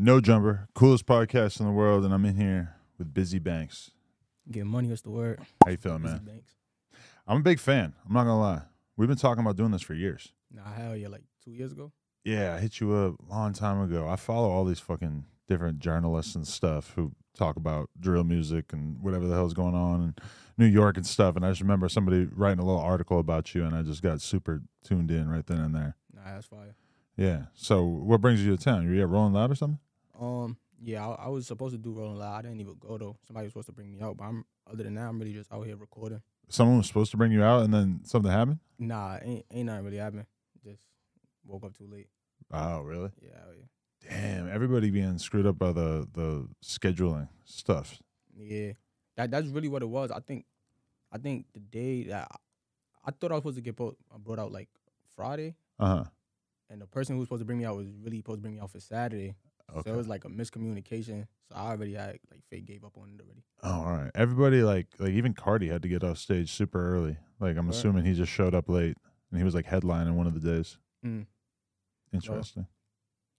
No Jumper, coolest podcast in the world, and I'm in here with Bizzy Banks. Get money what's the word. How you feeling, Bizzy man? Banks. I'm a big fan. I'm not gonna lie. We've been talking about doing this for years. Nah, hell yeah, like two years ago. Yeah, I hit you up a long time ago. I follow all these fucking different journalists and stuff who talk about drill music and whatever the hell's going on in New York and stuff. And I just remember somebody writing a little article about you, and I just got super tuned in right then and there. Nah, that's fire. Yeah. So, what brings you to town? You at Rolling Loud or something? Um, yeah, I, I was supposed to do Rolling Loud. I didn't even go though. Somebody was supposed to bring me out, but I'm other than that, I'm really just out here recording. Someone was supposed to bring you out, and then something happened. Nah, ain't ain't nothing really happened. Just woke up too late. Oh, really? Yeah, hell yeah. Damn, everybody being screwed up by the the scheduling stuff. Yeah, that that's really what it was. I think, I think the day that I, I thought I was supposed to get po- brought out like Friday, Uh huh. and the person who was supposed to bring me out was really supposed to bring me out for Saturday. Okay. So it was like a miscommunication. So I already had like fake gave up on it already. oh, all right. Everybody like like even Carti had to get off stage super early. Like I'm Right. assuming he just showed up late, and he was like headlining one of the days. Mm. Interesting.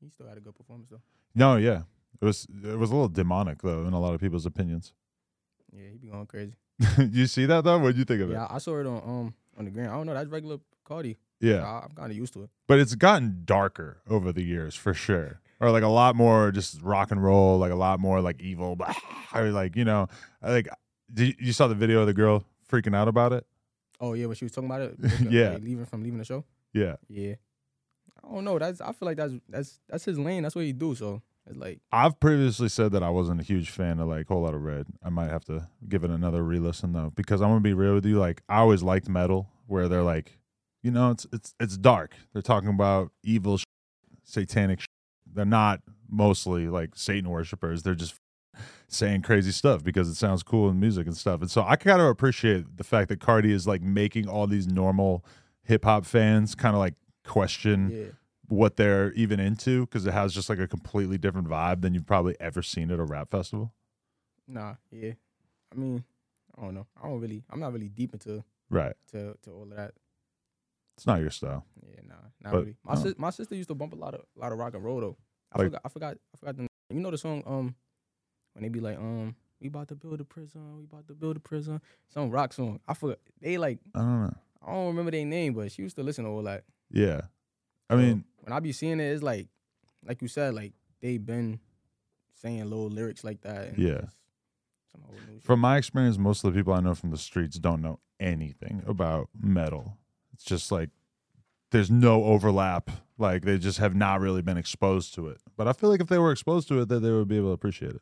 He still had a good performance though. No, yeah, it was it was a little demonic though in a lot of people's opinions. Yeah, he'd be going crazy. you see that though? What do you think of it? Yeah, I saw it on um on the gram. I don't know. That's regular Carti. Yeah, I, I'm kind of used to it. but it's gotten darker over the years for sure. Or like a lot more just rock and roll, like a lot more like evil, blah, or like you know, like. Did you, you saw the video of the girl freaking out about it? Oh yeah, when she was talking about it, Yeah. like, leaving from leaving the show. Yeah, Yeah, I don't know. That's I feel like that's that's that's his lane. That's what he do. So it's like I've previously said that I wasn't a huge fan of like Whole Lotta Red. I might have to give it another re-listen though, because I'm gonna be real with you. Like I always liked metal, where they're like, you know, it's it's it's dark. They're talking about evil, sh- satanic. They're not mostly like Satan worshippers. They're just saying crazy stuff because it sounds cool in music and stuff. And so I kind of appreciate the fact that Carti is like making all these normal hip hop fans kind of like question yeah, what they're even into because it has just like a completely different vibe than you've probably ever seen at a rap festival. nah, yeah. I mean, I don't know. I don't really. I'm not really deep into Right. to to all of that. It's not your style. Yeah, nah, not But, really. My uh, sis, my sister used to bump a lot of lot of rock and roll though. I Like- forgot. I forgot. I forgot the. You know the song um when they be like um we about to build a prison. We about to build a prison. Some rock song. I forgot. They like I don't know. I don't remember their name, but she used to listen to all that. Yeah. I So, mean, when I be seeing it, it's like like you said, like they been saying little lyrics like that. Yeah. some old from my experience, most of the people I know from the streets don't know anything about metal. It's just like there's no overlap. Like they just have not really been exposed to it. But I feel like if they were exposed to it, that they would be able to appreciate it.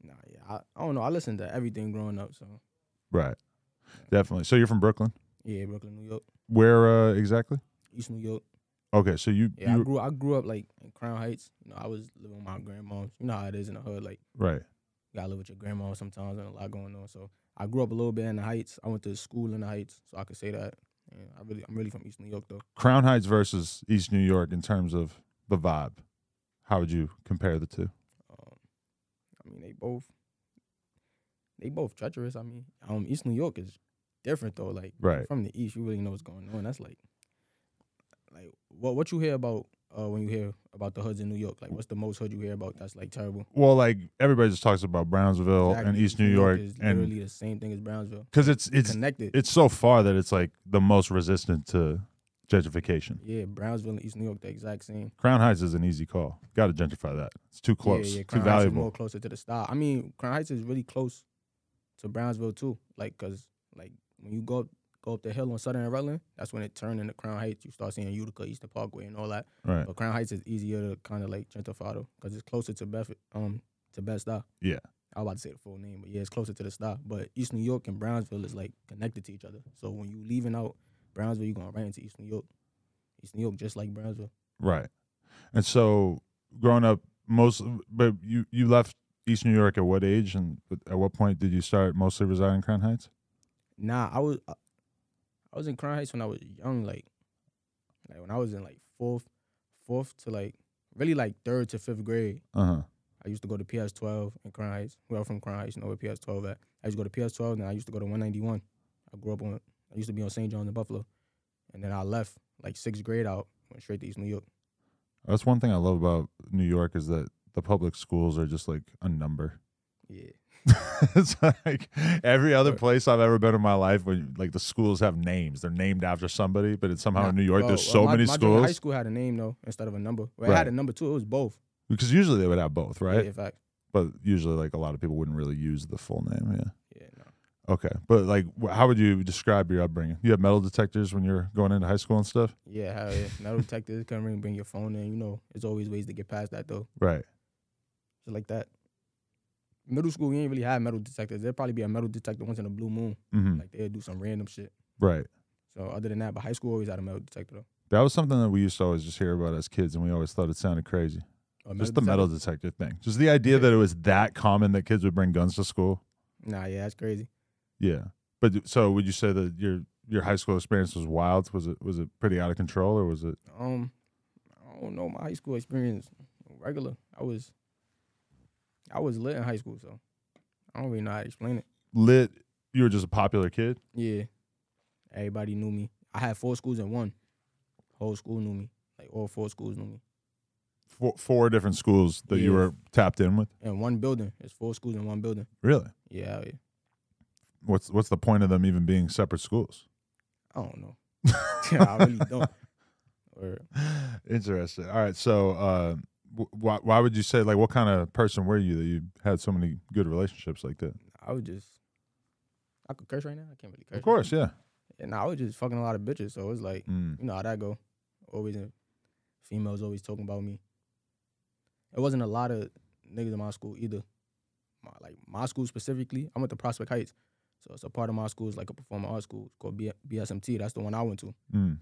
Nah, yeah. I, I don't know. I listened to everything growing up. So Right. Definitely. So you're from Brooklyn. yeah, Brooklyn, New York, Where uh, exactly? East New York. Okay, so you, Yeah, you I grew I grew up like in Crown Heights. You know, I was living with my grandma. You know how it is in the hood. Like right. you gotta live with your grandma sometimes and a lot going on. So I grew up a little bit in the Heights. I went to school in the Heights, so I could say that. Yeah, I really I'm really from East New York though. Crown Heights versus East New York in terms of the vibe. How would you compare the two? Um, I mean they both they both treacherous. I mean, um East New York is different though. Like Right. from the east, you really know what's going on. That's like like what what you hear about uh when you hear about the hoods in New York? Like what's the most hood you hear about that's like terrible? Well, like everybody just talks about Brownsville and East New York, is and literally the same thing as Brownsville. because it's it's connected. it's so far that it's like the most resistant to gentrification. yeah, Brownsville and East New York, the exact same. Crown Heights is an easy call. Got to gentrify that. It's too close. Yeah, yeah. too Crown Heights is valuable. more closer to the style. I mean, Crown Heights is really close to Brownsville too. Like, cause like when you go up, go up the hill on Southern and Rutland, that's when it turned into Crown Heights. You start seeing Utica, Eastern Parkway, and all that. Right. But Crown Heights is easier to kind of like gentrify though, cause it's closer to Bedford, um, to Bed Stuy. Yeah. I was about to say the full name, but yeah, it's closer to the stop. But East New York and Brownsville is like connected to each other. So when you leaving out Brownsville, you're going right into East New York. East New York just like Brownsville. Right. And so growing up, most but you you left East New York at what age and at what point did you start mostly residing in Crown Heights? Nah, I was I was in Crown Heights when I was young, like like when I was in like fourth, fourth to like really like third to fifth grade. Uh huh. I used to go to PS twelve in Crown Heights. Well, from Crown Heights, you know where PS twelve at. I used to go to PS twelve, and I used to go to one ninety one. I grew up on. I used to be on St. John's in Buffalo, and then I left like sixth grade out, went straight to East New York. That's one thing I love about New York is that the public schools are just like a number. Yeah. it's like every other place I've ever been in my life when like the schools have names. They're named after somebody, but it's somehow in New York well, there's well, so my, many my junior High school had a name though instead of a number. Well, it Right. had a number too. It was both. Because usually they would have both, right? Yeah, in fact. But usually like a lot of people wouldn't really use the full name, yeah. Yeah, no. Okay. But like wh- how would you describe your upbringing? You have metal detectors when you're going into high school and stuff? Yeah, hell yeah. Metal detectors come bring your phone in. You know, there's always ways to get past that though. Right. Just like that. Middle school, you ain't really have metal detectors. There'd probably be a metal detector once in a blue moon. hmm Like they'd do some random shit. Right. So other than that, but high school always had a metal detector though. That was something that we used to always just hear about as kids and we always thought it sounded crazy. Just the metal detector thing. Just the idea Yeah. that it was that common that kids would bring guns to school. Nah, yeah, that's crazy. Yeah. But so would you say that your your high school experience was wild? Was it was it pretty out of control or was it Um, I don't know my high school experience. Regular. I was, I was lit in high school, so I don't really know how to explain it. lit? You were just a popular kid? Yeah, everybody knew me. I had four schools in one. Whole school knew me. Like all four schools knew me. Four, four different schools that you were tapped in with? In one building. It's four schools in one building. Really? Yeah, yeah. What's what's the point of them even being separate schools? I don't know. I really don't. Or Interesting. All right. So, uh, why why would you say like what kind of person were you that you had so many good relationships like that? I would just. I could curse right now. I can't really curse. Of course, yeah. And I was just fucking a lot of bitches, so it's like Mm. you know how that go. Always in females always talking about me. It wasn't a lot of niggas in my school either. My, like my school specifically, I went to Prospect Heights, so it's a part of my school is like a performing arts school it's called B- BSMT. That's the one I went to. Mm.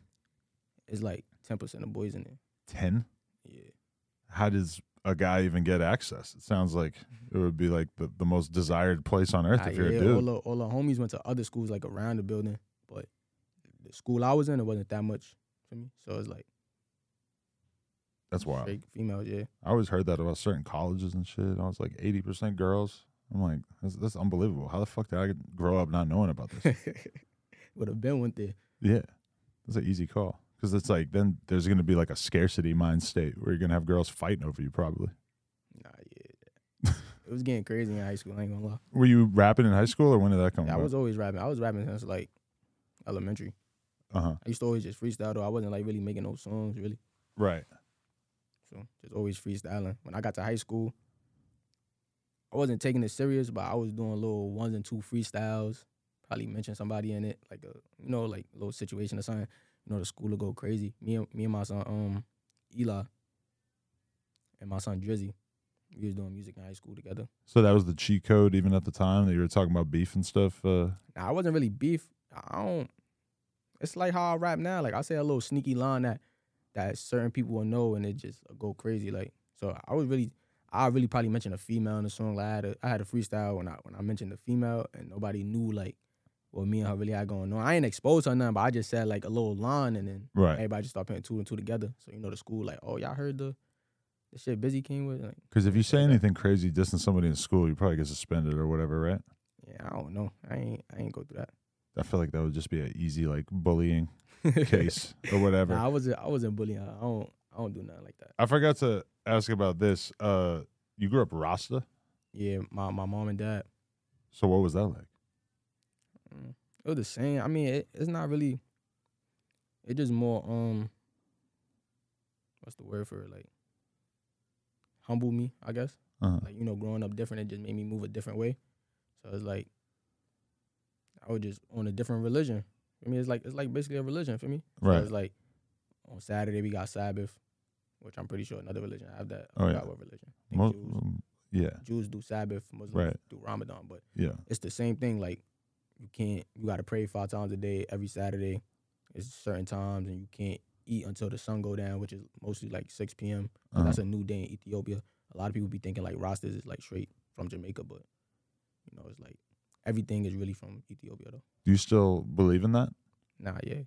It's like ten percent of boys in there. Ten. Yeah, How does a guy even get access? It sounds like mm-hmm. it would be like the, the most desired place on earth if you're yeah, a dude. all the all the homies went to other schools like around the building, but the school I was in, it wasn't that much for me. So it's like That's wild. straight females. Yeah, I always heard that about certain colleges and shit. I was like eighty percent girls. I'm like, that's, that's unbelievable. How the fuck did I grow up not knowing about this? would have been went there. yeah, that's an easy call because it's like then there's going to be like a scarcity mind state where you're going to have girls fighting over you. Probably. Nah, yeah. it was getting crazy in high school. I ain't gonna lie. Were you rapping in high school or when did that come? Yeah, I was always rapping. I was rapping since like elementary. Uh huh. I used to always just freestyle though. I wasn't like really making no songs really. Right. So just always freestyling. When I got to high school, I wasn't taking it serious, but I was doing little ones and two freestyles. Probably mention somebody in it, like a you know, like little situation or something. You know, the school will go crazy. Me and me and my son, um, Eli, and my son Drizzy, we was doing music in high school together. So that was the cheat code even at the time that you were talking about beef and stuff. Uh, Now I wasn't really beef. I don't. It's like how I rap now. Like I say a little sneaky line that that certain people will know, and it just go crazy. Like so, I was really, I really probably mentioned a female in the song. Like I had a, I had a freestyle when I when I mentioned the female, and nobody knew like what me and her really had going on. I ain't exposed her nothing, but I just said like a little line, and then right. everybody just started putting two and two together. So you know the school like, oh y'all heard the the shit Bizzy came with. Like, Because if you say anything crazy dissing somebody in school, you probably get suspended or whatever, right? yeah, I don't know. I ain't I ain't go through that. I feel like that would just be an easy like bullying case or whatever. Nah, I wasn't I wasn't bullying her. I don't I don't do nothing like that. I forgot to ask about this. Uh, you grew up Rasta, Yeah, my, my mom and dad. so what was that like? Mm. It was the same. I mean, it, it's not really. It just more um. What's the word for it? Like. Humble me, I guess. Uh-huh. Like you know, growing up different, it just made me move a different way. So it's like. I was just on a different religion. I mean, it's like it's like basically a religion for me. So Right. It's like, on Saturday we got Sabbath, which I'm pretty sure another religion have that. Oh, yeah. what religion. I Jews. um, yeah, Jews do Sabbath, Muslims Right. do Ramadan, but yeah, it's the same thing. Like you can't, you got to pray five times a day every Saturday. It's certain times, and you can't eat until the sun go down, which is mostly like six p.m. uh That's a new day in Ethiopia. A lot of people be thinking like Rastas is like straight from Jamaica, but you know it's like everything is really from Ethiopia though. Do you still believe in that? Nah, yeah.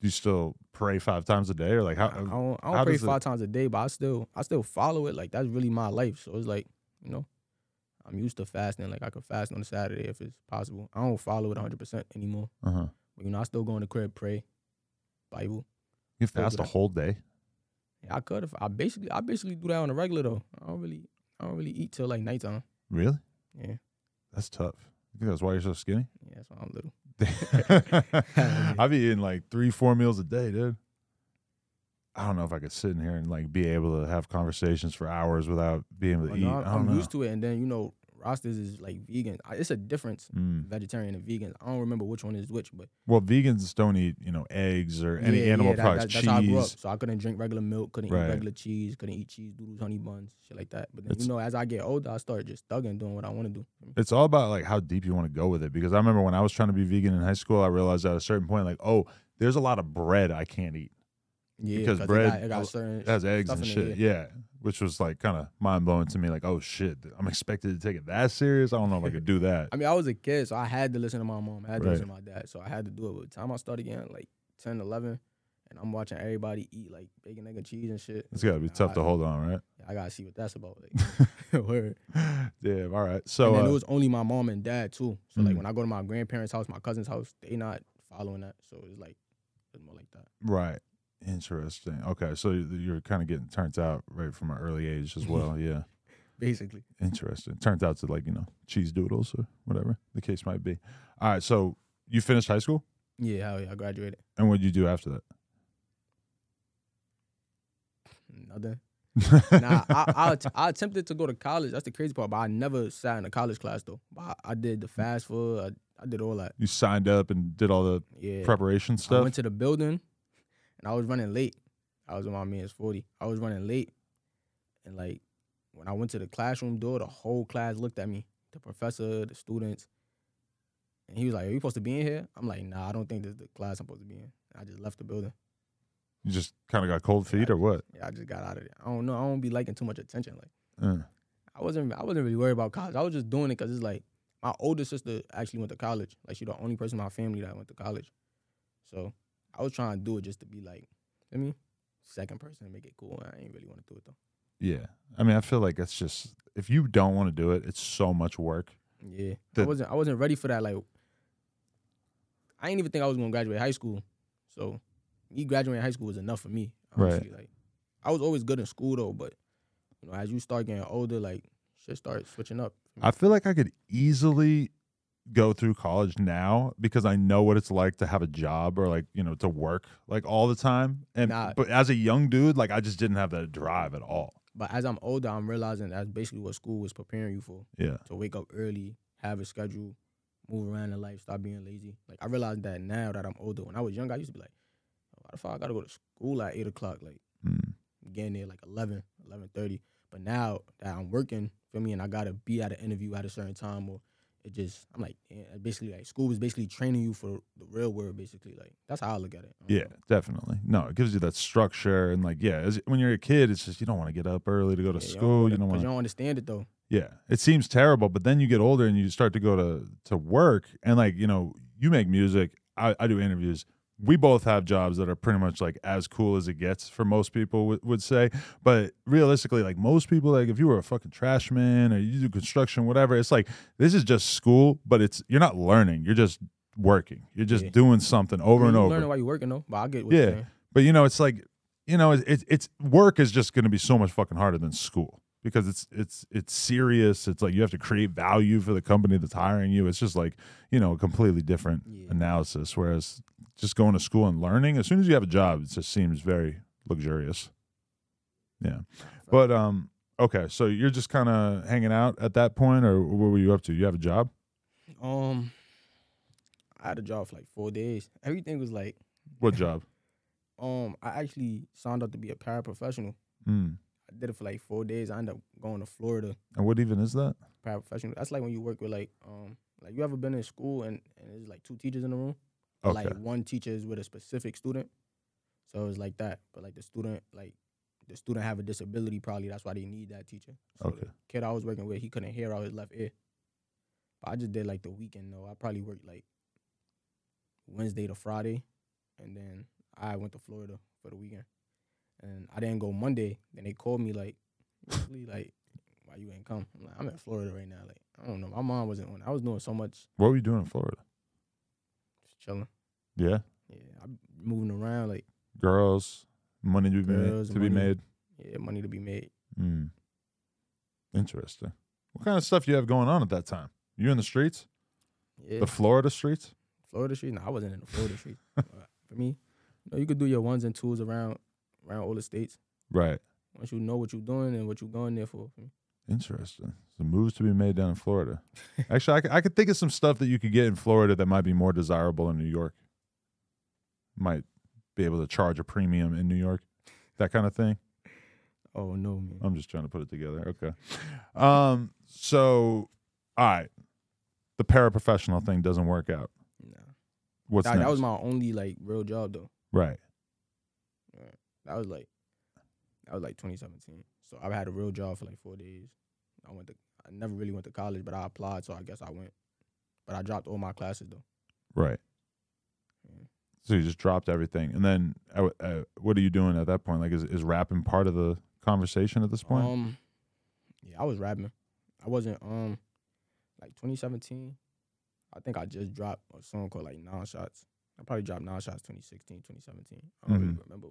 Do you still pray five times a day, or like how? I don't, I don't pray does it- five times a day, but I still, I still follow it. Like that's really my life. So it's like, you know, I'm used to fasting. Like I could fast on a Saturday if it's possible. I don't follow it 100 percent anymore. Uh huh. But, you know, I still go in the crib, pray, Bible. You fast a whole day. Yeah, I could if I basically I basically do that on a regular though. I don't really I don't really eat till like nighttime. Really? Yeah, That's tough. You think that's why you're so skinny? yeah, that's why I'm little. I be eating like three, four meals a day, dude. I don't know if I could sit in here and like be able to have conversations for hours without being able to eat. no, I I'm, don't I'm know. used to it, and then you know, Rastas is like vegan. It's a difference, Mm. vegetarian and vegan. I don't remember which one is which, but Well, vegans don't eat, you know, eggs or any yeah, animal yeah, that- products, that- that's how I grew up. cheese. So I couldn't drink regular milk, couldn't Right. eat regular cheese, couldn't eat cheese doodles, honey buns, shit like that. But then you know, as I get older, I start just thugging, doing what I want to do. It's all about like how deep you want to go with it. Because I remember when I was trying to be vegan in high school, I realized at a certain point, like, oh, there's a lot of bread I can't eat. Yeah, Because 'cause bread- it got, it got certain It has eggs and shit. it, Yeah. Which was like kind of mind blowing to me. Like, oh shit, I'm expected to take it that serious. I don't know if I could do that. I mean, I was a kid, so I had to listen to my mom. I had to Right. listen to my dad. So I had to do it. By the time I started getting like 10, 11, and I'm watching everybody eat like bacon, egg, and cheese and shit. It's got to be tough I, to hold on, right? I gotta see what that's about. Like, word. yeah. All right. So, uh, it was only my mom and dad too. So like Mm. when I go to my grandparents' house, my cousin's house, they not following that. So it's like it's more like that. right. Interesting. Okay. So you- you're kind of getting turned out right from an early age as well. Yeah. Basically. Interesting. Turns out to like, you know, cheese doodles or whatever the case might be. All right. So you finished high school? Yeah, yeah, I graduated. And what did you do after that? Nothing. nah, I, I I attempted to go to college. That's the crazy part. But I never sat in a college class though. But I, I did the fast food. I, I did all that. You signed up and did all the Yeah. preparation I stuff? went to the building, and I was running late. I was in my man's forty. I was running late, and like when I went to the classroom door, the whole class looked at me. The professor, the students, and he was like, "Are you supposed to be in here?" I'm like, "Nah, I don't think this is the class I'm supposed to be in." I just left the building. you just kind of got cold feet or what? Yeah, I just got out of there. I don't know. I don't be liking too much attention. Like Uh, I wasn't. I wasn't really worried about college. I was just doing it because it's like my older sister actually went to college. Like she's the only person in my family that went to college. So I was trying to do it just to be like, I mean, second person to make it cool. I ain't really want to do it though. yeah. I mean, I feel like it's just, if you don't want to do it, it's so much work. Yeah, I wasn't. I wasn't ready for that. Like, I didn't even think I was gonna graduate high school. So me graduating high school was enough for me. Right. Like, I was always good in school though, but you know, as you start getting older, like shit starts switching up. I feel like I could easily go through college now because I know what it's like to have a job or like, you know, to work like all the time. And Nah. but as a young dude, like I just didn't have that drive at all. But as I'm older, I'm realizing that's basically what school was preparing you for. Yeah. To wake up early, have a schedule, move around in life, stop being lazy. Like I realized that now that I'm older. When I was young, I used to be like, oh, why the fuck I gotta go to school at eight o'clock? Like Mm. getting there like 11, 11.30. But now that I'm working, for me, and I gotta be at an interview at a certain time or it just I'm like yeah, basically like school was basically training you for the real world basically. Like that's how I look at it. Yeah, know. definitely. No, it gives you that structure and like, yeah, as, when you're a kid, it's just you don't want to get up early to go to Yeah, school. You don't want you to don't understand it though. Yeah, it seems terrible, but then you get older and you start to go to to work and like you know you make music. I, I do interviews. We both have jobs that are pretty much like as cool as it gets for most people would would say. But realistically, like most people, like if you were a fucking trash man or you do construction, whatever, it's like this is just school, but it's you're not learning. You're just working. You're just Yeah. doing something over and over. Learning while you're working though, but I get what Yeah. But you know, it's like you know, it's it's, it's work is just going to be so much fucking harder than school because it's it's it's serious. It's like you have to create value for the company that's hiring you. It's just like you know, a completely different Yeah. analysis. Whereas just going to school and learning, as soon as you have a job, it just seems very luxurious. Yeah, but um, okay, so you're just kind of hanging out at that point, or what were you up to? You have a job? Um, I had a job for like four days. Everything was like, What job? um, I actually signed up to be a paraprofessional. Mm. I did it for like four days. I ended up going to Florida And what even is that? paraprofessional. That's like when you work with like, um, like you ever been in school and, and there's like two teachers in the room. Okay. Like one teacher is with a specific student, so it's like that. But like the student, like the student have a disability, probably that's why they need that teacher. So Okay. The kid I was working with, he couldn't hear out his left ear. But I just did like the weekend though. I probably worked like Wednesday to Friday, and then I went to Florida for the weekend. And I didn't go Monday. Then they called me like, like, why you ain't come? I'm like, I'm in Florida right now. Like, I don't know. My mom wasn't on. I was doing so much, What were you doing in Florida? Chilling. Yeah, Yeah, I'm moving around. Like, girls, Money to be made. Girls, To be money. made. Yeah, money to be made. Mm. Interesting. What kind of stuff you have going on at that time? You in the streets? Yeah, The Florida streets? Florida streets? No, I wasn't in the Florida streets. For me, you know, you could do your ones and twos around around all the states. Right. Once you know what you're doing and what you're going there for. for. Interesting. So moves to be made down in Florida. Actually, I could, I could think of some stuff that you could get in Florida that might be more desirable in New York. Might be able to charge a premium in New York, that kind of thing. Oh no, man. I'm just trying to put it together. Okay. Um. So, all right. The paraprofessional thing doesn't work out. Nah. What's That, next? that was my only like real job though. right. That was like that was like 2017. So I had a real job for like four days. I went to I never really went to college, but I applied, so I guess I went. But I dropped all my classes though. Right. Yeah. So you just dropped everything, and then uh, uh, what are you doing at that point? Like, is is rapping part of the conversation at this point? Um, yeah, I was rapping. I wasn't um like 2017. I think I just dropped a song called like Nine Shots. I probably dropped Nine Shots 2016, 2017. I don't really Mhm. remember.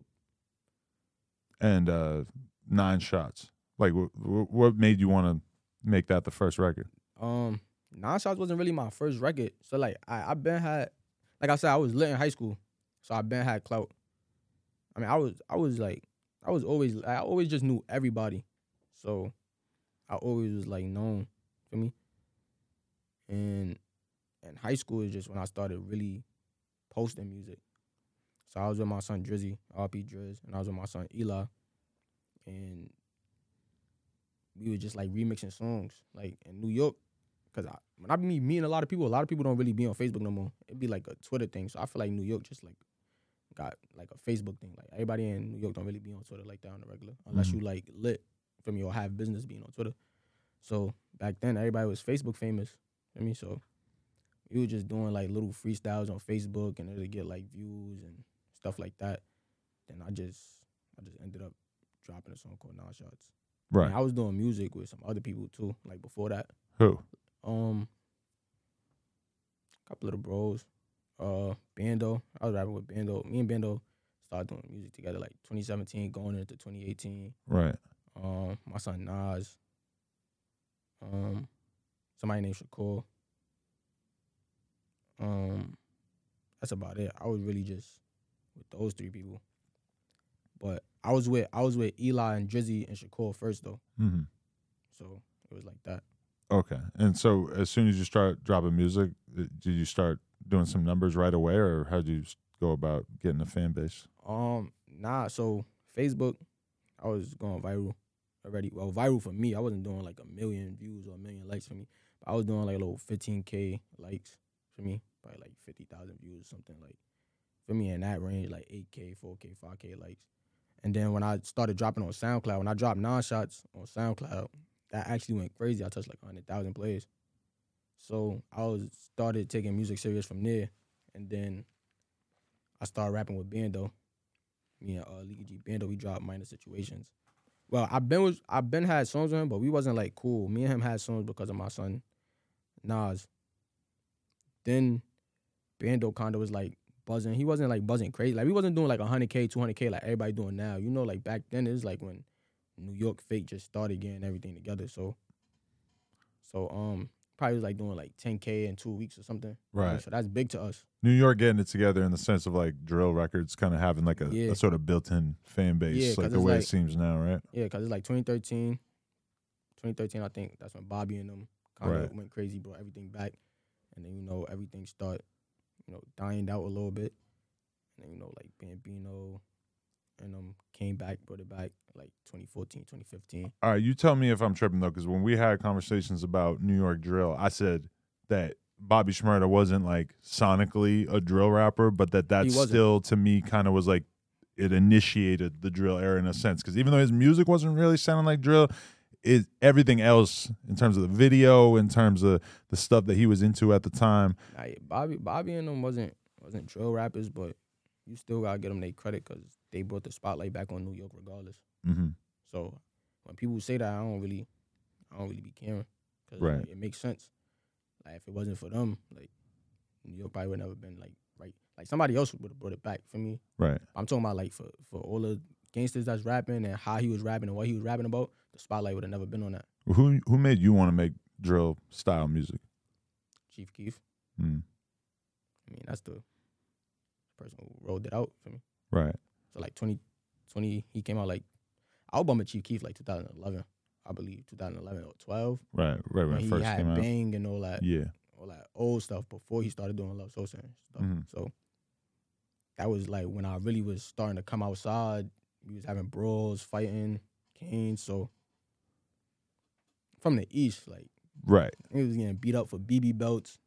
and uh, nine shots. Like, wh- wh- what made you want to make that the first record? Um, Nine Shots wasn't really my first record. So like I I been had like I said I was lit in high school, so I been had clout. I mean I was I was like I was always I always just knew everybody, so I always was like known for me. And and high school is just when I started really posting music. So I was with my son Drizzy, RP Drizz, and I was with my son Eli, and we were just like remixing songs like in New York. Cause I, when I be meeting a lot of people, a lot of people don't really be on Facebook no more. It'd be like a Twitter thing. So I feel like New York just like got like a Facebook thing. Like everybody in New York don't really be on Twitter like that on the regular, unless Mhm. you like lit from your have business being on Twitter. So back then everybody was Facebook famous. I mean, so we were just doing like little freestyles on Facebook and it'd get like views and stuff like that. Then I just I just ended up dropping a song called Nine Shots. Right. And I was doing music with some other people too, like before that. Who? Um, a couple of the bros. Uh, Bando. I was rapping with Bando. Me and Bando started doing music together like 2017, going into 2018. Right. Um, my son Nas. Um, somebody named Shakur. Um, that's about it. I was really just with those three people. But I was with I was with Eli and Drizzy and Shakur first though, hmm so it was like that. Okay. And so, as soon as you start dropping music, uh, did you start doing some numbers right away, or how did you go about getting a fan base? Um, nah. So Facebook, I was going viral already. Well, viral for me. I wasn't doing like a million views or a million likes for me. But I was doing like a little 15k likes for me, probably like 50,000 views or something like for me in that range, like 8k, 4k, 5k likes. And then when I started dropping on SoundCloud, when I dropped nine shots on SoundCloud, that actually went crazy. I touched like 100,000 plays. So I was started taking music serious from there, and then I started rapping with Bando. Me and uh, Leeky G Bando, we dropped minor situations. Well, I've been with, I've been had songs with him, but we wasn't like cool. Me and him had songs because of my son, Nas. Then Bando kind of was like buzzing. He wasn't like buzzing crazy. Like we wasn't doing like 100k, 200k like everybody doing now. You know, like back then it was like when New York fake just started getting everything together. So, so um, probably was like doing like 10k in two weeks or something. Right. So that's big to us. New York getting it together in the sense of like drill records, kind of having like a, Yeah. a sort of built-in fan base, Yeah, like the way like- it seems now, right? Yeah, because it's like 2013. 2013, I think that's when Bobby and them kind of Right. went crazy, brought everything back. And then, you know, everything start, you know, dying out a little bit. And then, you know, like Bambino and um came back, brought it back like 2014, 2015. All right, you tell me if I'm tripping though, because when we had conversations about New York drill, I said that Bobby Shmurda wasn't like sonically a drill rapper, but that that still to me kind of was like it initiated the drill era in a sense. Because even though his music wasn't really sounding like drill, it everything else in terms of the video, in terms of the stuff that he was into at the time, Nah, yeah, Bobby, Bobby and them wasn't wasn't drill rappers, but you still gotta get them their credit because they brought the spotlight back on New York regardless. hmm So when people say that, I don't really, I don't really be caring because Right. it makes sense. Like if it wasn't for them, like New York probably would never been like right. Like somebody else would have brought it back for me. right? I'm talking about like for for all the gangsters that's rapping and how he was rapping and what he was rapping about, the spotlight would have never been on that. Who who made you want to make drill style music? Chief Keef. Mm, I mean, that's the person who rolled it out for me. right. So like 2020, he came out like album with Chief Keef like 2011, I believe 2011 or 12. Right. Right. It he first had came out. Bang and all that, Yeah. all that old stuff before he started doing Love and stuff. Mhm. So that was like when I really was starting to come outside. We was having brawls, fighting, canes. So from the east, like Right. he was getting beat up for BB belts.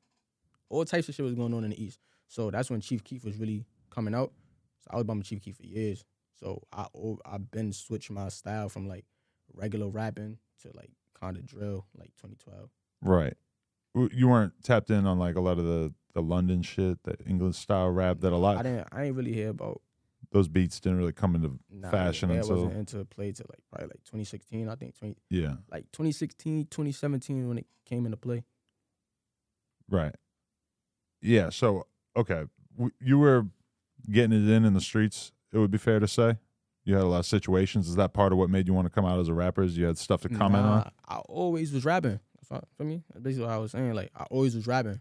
All types of shit was going on in the East. So that's when Chief Keef was really coming out. So I was bumping Chief Keef for years. So I I've been switched my style from like regular rapping to like kind of drill, like 2012. Right. You weren't tapped in on like a lot of the the London shit, the English style rap that a lot I didn't I ain't really hear about those beats didn't really come into nah, Fashion yeah, until- wasn't into play till like probably like 2016. I think 20 yeah. like 2016, 2017 when it came into play. Right. Yeah. So okay, w- you were getting it in in the streets. It would be fair to say you had a lot of situations. Is that part of what made you want to come out as a rapper? Is you had stuff to comment Nah, on? I always was rapping. That's what, for me. That's basically what I was saying. Like I always was rapping.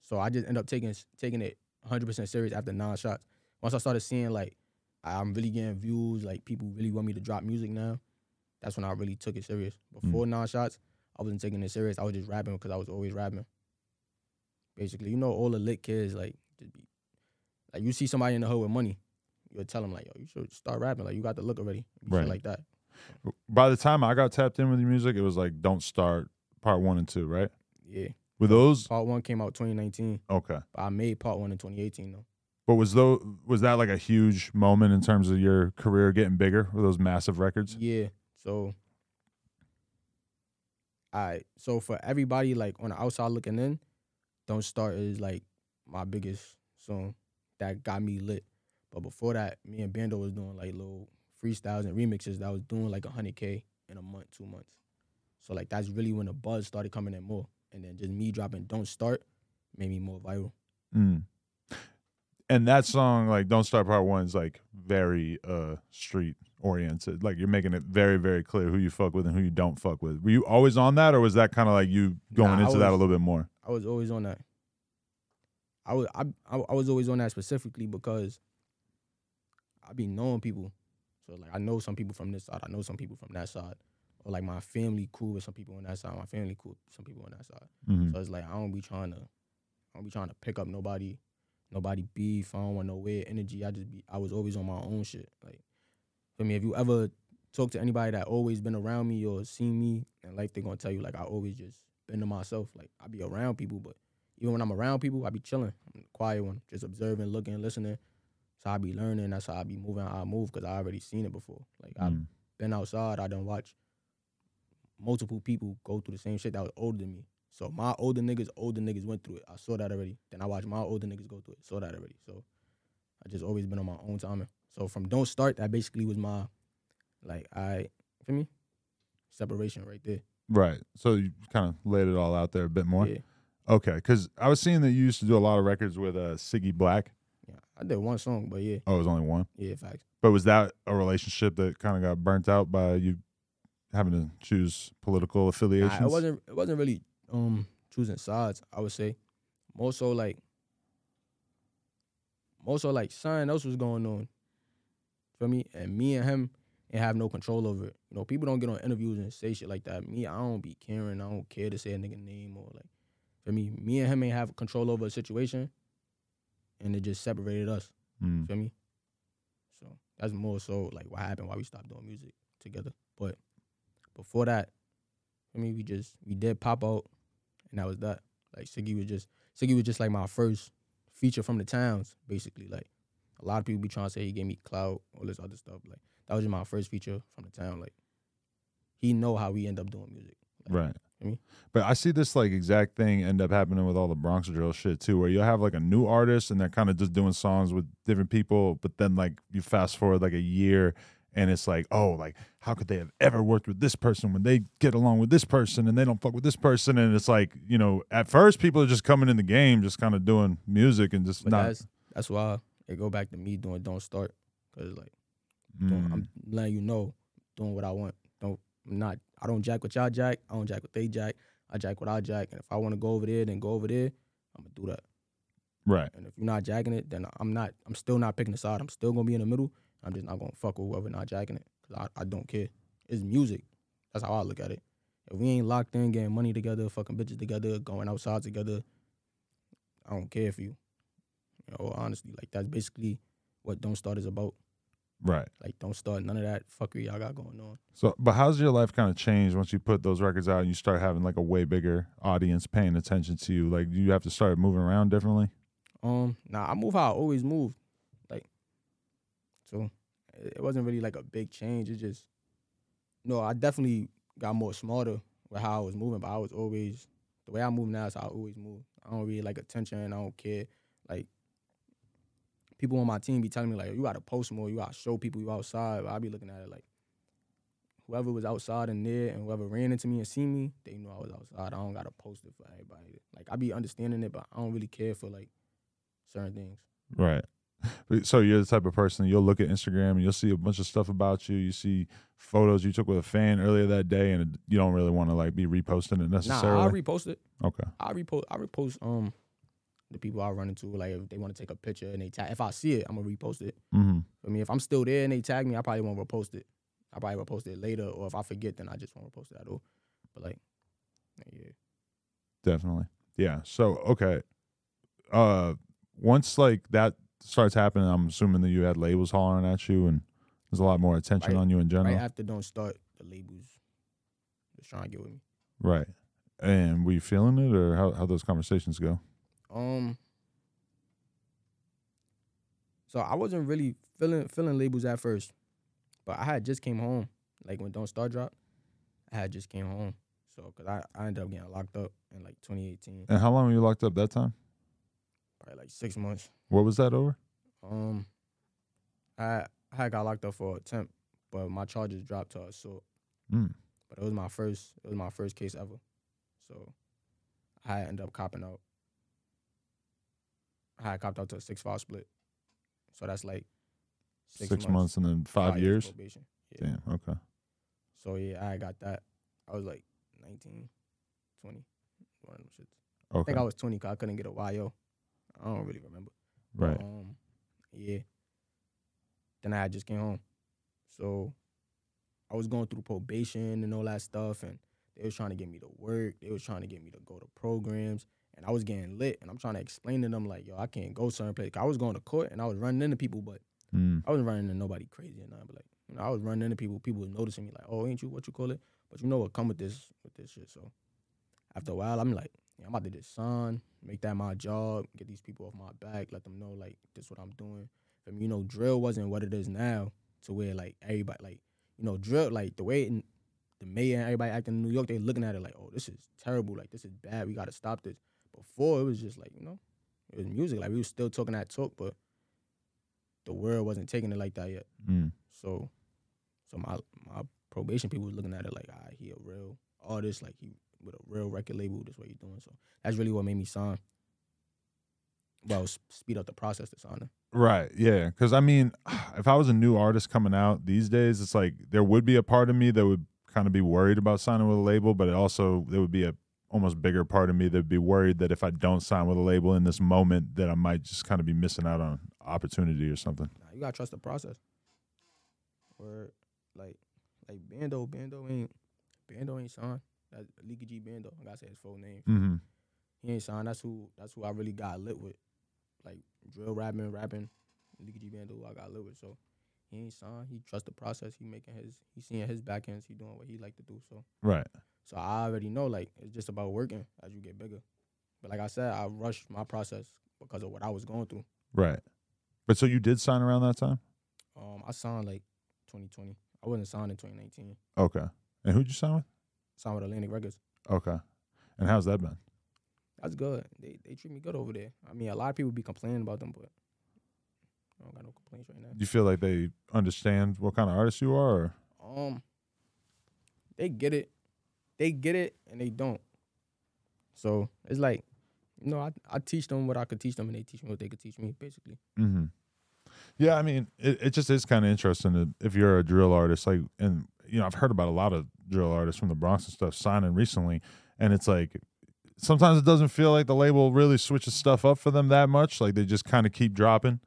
So I just end up taking taking it 100 percent serious after nine shots. Once I started seeing like I'm really getting views, like people really want me to drop music now. That's when I really took it serious. Mm. Before nine shots, I wasn't taking it serious. I was just rapping because I was always rapping. Basically, you know, all the lit kids like just be like you see somebody in the hood with money, you'll tell them like, yo, you should start rapping. Like you got the look already, Right. like that. By the time I got tapped in with your music, it was like "Don't Start" part one and two, right? Yeah. Were those Part one came out 2019. okay? But I made part one in 2018 though. But was though was that like a huge moment in terms of your career getting bigger? Were those massive records? Yeah. So I so for everybody like on the outside looking in, Don't Start is like my biggest song that got me lit. But before that, me and Bando was doing like little freestyles and remixes that was doing like 100k in a month, two months. So like that's really when the buzz started coming in more. And then just me dropping Don't Start made me more viral. Mm. And that song, like "Don't Start" part one, is like very uh street oriented. Like you're making it very, very clear who you fuck with and who you don't fuck with. Were you always on that, or was that kind of like you going Nah, into that a little bit more? I was always on that. I was I, I I was always on that specifically because I be knowing people. So like I know some people from this side, I know some people from that side. Or like my family cool with some people on that side, my family cool with some people on that side. Mhm. So it's like I don't be trying to I don't be trying to pick up nobody, nobody beef. I don't want no weird energy. I just be I was always on my own shit. Like for me, if you ever talk to anybody that always been around me or seen me in life, they're gonna tell you like I always just been to myself. Like I be around people, but even when I'm around people, I be chilling. I'm the quiet one, just observing, looking, listening. So I be learning. That's how I be moving. How I move because I already seen it before. Like I've Mm. been outside. I done watch multiple people go through the same shit that was older than me. So my older niggas, older niggas went through it. I saw that already. Then I watched my older niggas go through it. Saw that already. So I just always been on my own timing. So from don't start, that basically was my like I for me separation right there. Right. So you kind of laid it all out there a bit more. Yeah, Okay, because I was seeing that you used to do a lot of records with uh, Siggy Black. yeah. I did one song, but yeah, Oh, it was only one. yeah, facts. But was that a relationship that kind of got burnt out by you having to choose political Nah, affiliations? it wasn't. It wasn't really um choosing sides. I would say more so like more so like something else was going on for me, and me and him and have no control over it. You know, people don't get on interviews and say shit like that. Me, I don't be caring. I don't care to say a nigga name or like for me. Me and him ain't have control over a situation, and it just separated us. Mm. Feel me? So that's more so like what happened why we stopped doing music together. But before that, I mean, we just we did pop out, and that was that. Like Siggy was just Siggy was just like my first feature from the towns, basically. Like a lot of people be trying to say he gave me clout, all this other stuff. Like that was just my first feature from the town. Like he know how we end up doing music. Like, Right. I mean- But I see this like exact thing end up happening with all the Bronx drill shit too, where you'll have like a new artist and they're kind of just doing songs with different people, but then like you fast forward like a year and it's like, oh, like how could they have ever worked with this person when they get along with this person and they don't fuck with this person? And it's like, you know, at first people are just coming in the game, just kind of doing music and just But not that's that's why it go back to me doing Don't Start, cause like Doing, Mm. I'm letting you know, doing what I want. Don't I'm not. I don't jack with y'all jack. I don't jack with they jack. I jack what I jack. And if I want to go over there, then go over there. I'm gonna do that. right. And if you're not jacking it, then I'm not. I'm still not picking a side. I'm still gonna be in the middle. I'm just not gonna fuck with whoever not jacking it because I, I don't care. It's music. That's how I look at it. If we ain't locked in, getting money together, fucking bitches together, going outside together, I don't care for you. You know, honestly, like that's basically what Don't Start is about. Right. Like, don't start none of that fuckery y'all got going on. So, but how's your life kind of changed once you put those records out and you start having like a way bigger audience paying attention to you? Like, do you have to start moving around differently? Um, nah, I move how I always moved. So it wasn't really like a big change. It just, no, I definitely got more smarter with how I was moving, but I was always the way I move now is I always move. I don't really like attention. I don't care. Like, people on my team be telling me like, you gotta post more. You gotta show people you outside. But I be looking at it like, whoever was outside and there, and whoever ran into me and seen me, they knew I was outside. I don't gotta post it for everybody. Like, I be understanding it, but I don't really care for like certain things. Right. So you're the type of person you'll look at Instagram and you'll see a bunch of stuff about you. You see photos you took with a fan earlier that day, and you don't really want to like be reposting it necessarily. Nah, I repost it. okay. I repost. I repost um the people I run into. Like if they want to take a picture and they tag, if I see it, I'm gonna repost it. Mm-hmm. I mean, if I'm still there and they tag me, I probably won't repost it. I probably will post it later, or if I forget, then I just won't repost it at all. But like, yeah, Definitely. Yeah. So okay. Uh, once like that starts happening, I'm assuming that you had labels hollering at you, and there's a lot more attention Right. on you in general. right after don't start the labels, just trying to get with me. Right. And were you feeling it, or how how those conversations go? Um. So I wasn't really feeling feeling labels at first, but I had just came home. Like when Don't Start dropped, I had just came home. So cause I, I ended up getting locked up in like 2018, And how long were you locked up that time? Probably like six months. What was that over? Um, I I got locked up for attempt, but my charges dropped to assault. Mm. But it was my first it was my first case ever, so I ended up copping out. I copped out to a six five split, so that's like Six, months. and then five, years. probation. Yeah. Damn. Okay. So yeah, I got that. I was like 19, 20, one of them shits. I Okay. think I was 20 because I couldn't get a YO. I don't really remember. right. Um, yeah. Then I just came home. So I was going through probation and all that stuff, and they was trying to get me to work. They was trying to get me to go to programs, and I was getting lit. And I'm trying to explain to them like, yo, I can't go certain place. I was going to court and I was running into people, but Mm. I wasn't running into nobody crazy or nothing. But like, you know, I was running into people. People was noticing me like, oh, ain't you what you call it? But you know what come with this with this shit. So after a while, I'm like, yeah, I'm about to just sign, make that my job, get these people off my back, let them know like this is what I'm doing. Mean, you know, drill wasn't what it is now to where like everybody like, you know, drill like the way in, the mayor and everybody acting in New York, they looking at it like, oh, this is terrible, like this is bad, we gotta stop this. Before it was just like, you know, it was music. Like we was still talking that talk, but the world wasn't taking it like that yet. Mm. So, so my my probation people was looking at it like, ah, he a real artist, like he with a real record label. That's what you're doing. So that's really what made me sign. Well, speed up the process to sign. Right. Yeah. Because I mean, if I was a new artist coming out these days, it's like there would be a part of me that would kind of be worried about signing with a label, but it also there would be a almost bigger part of me that would be worried that if I don't sign with a label in this moment, that I might just kind of be missing out on opportunity or something. Nah, you gotta trust the process. Or like like Bando, Bando ain't Bando ain't signed. That's Leeky G Bando. I gotta say his full name. Mm-hmm. He ain't signed. That's who that's who I really got lit with. Like drill rapping, rapping, Leeky G Bando who I got lit with. So he ain't signed. He trust the process. He making his he seeing his back ends. He doing what he like to do. So Right. so I already know like it's just about working as you get bigger. But like I said, I rushed my process because of what I was going through. Right. But so you did sign around that time? Um, I signed like 2020. I wasn't signed in 2019. Okay. And who'd you sign with? Signed with Atlantic Records. Okay. And how's that been? That's good. They they treat me good over there. I mean, a lot of people be complaining about them, but I don't got no complaints right now. Do you feel like they understand what kind of artist you are? Or? Um, they get it, they get it, and they don't. So it's like, you know, I I teach them what I could teach them, and they teach me what they could teach me, basically. Mm-hmm. Yeah, I mean, it, it just is kind of interesting to, if you're a drill artist, like, and you know, I've heard about a lot of drill artists from the Bronx and stuff signing recently, and it's like sometimes it doesn't feel like the label really switches stuff up for them that much. Like they just kind of keep dropping,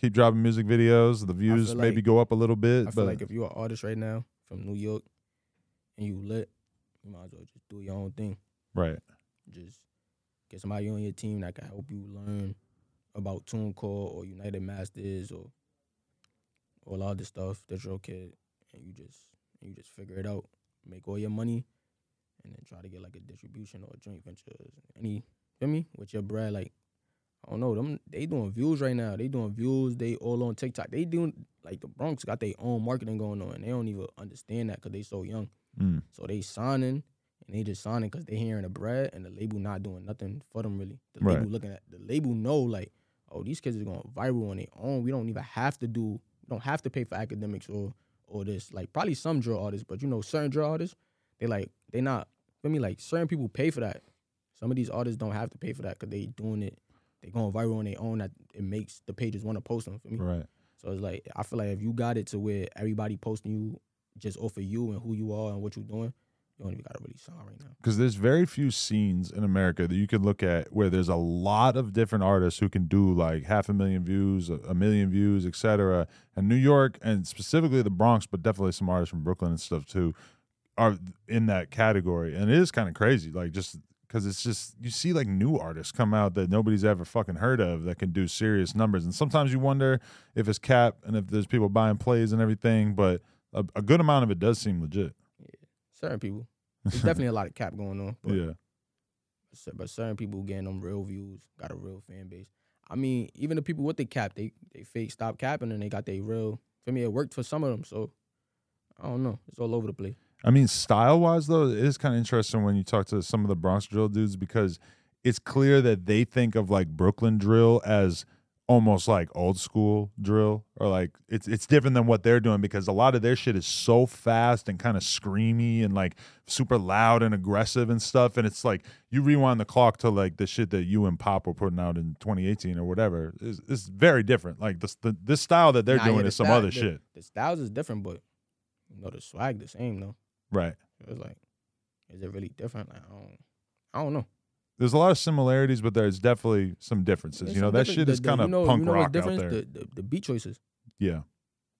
keep dropping music videos. The views feel maybe like- go up a little bit, I feel but like if you're an artist right now from New York and you lit, you might as well just do your own thing. right, Just get somebody on your team that can help you learn about TuneCore or United Masters or all other stuff, DistroKid, and you just and you just figure it out, make all your money, and then try to get like a distribution or a joint venture, any feel me with your bread. Like I don't know them, they doing views right now. They doing views. They all on TikTok. They doing like the Bronx got their own marketing going on, and they don't even understand that because they so young. mm, So they signing and they just signing because they hearing the bread and the label not doing nothing for them really. The Right. label looking at the label know like, oh, these kids are going viral on their own. We don't even have to do, we don't have to pay for academics or or this. Like probably some drill artists, but you know, certain drill artists, they like they not feel me, like certain people pay for that. Some of these artists don't have to pay for that because they doing it, they going viral on their own that it makes the pages want to post them for me. right. So it's like I feel like if you got it to where everybody posting you just off of you and who you are and what you're doing, you don't even gotta really sign right now. because there's very few scenes in America that you can look at where there's a lot of different artists who can do like half a million views, a, a million views, etc. And New York and specifically the Bronx, but definitely some artists from Brooklyn and stuff too, are in that category. And it is kind of crazy, like just because it's just you see like new artists come out that nobody's ever fucking heard of that can do serious numbers. And sometimes you wonder if it's cap and if there's people buying plays and everything, but a, a good amount of it does seem legit. Certain people, there's definitely a lot of cap going on, but, yeah. but certain people getting them real views, got a real fan base. I mean, even the people with the cap, they they fake stop capping and they got their real. For me, it worked for some of them, so I don't know. It's all over the place. I mean, style wise though, it is kind of interesting when you talk to some of the Bronx drill dudes because it's clear that they think of like Brooklyn drill as almost like old school drill or like it's it's different than what they're doing because a lot of their shit is so fast and kind of screamy and like super loud and aggressive and stuff and it's like you rewind the clock to like the shit that you and Pop were putting out in 2018 or whatever it's, it's very different like this the, this style that they're Nah, yeah, doing the is some style- other the- shit The styles is different, but you know the swag the same though. right It's like, is it really different? Like, I don't, I don't know. There's a lot of similarities, but there's definitely some differences. There's you know, that shit the- is kind of you know, punk you know rock out difference? there. The, the the beat choices. yeah.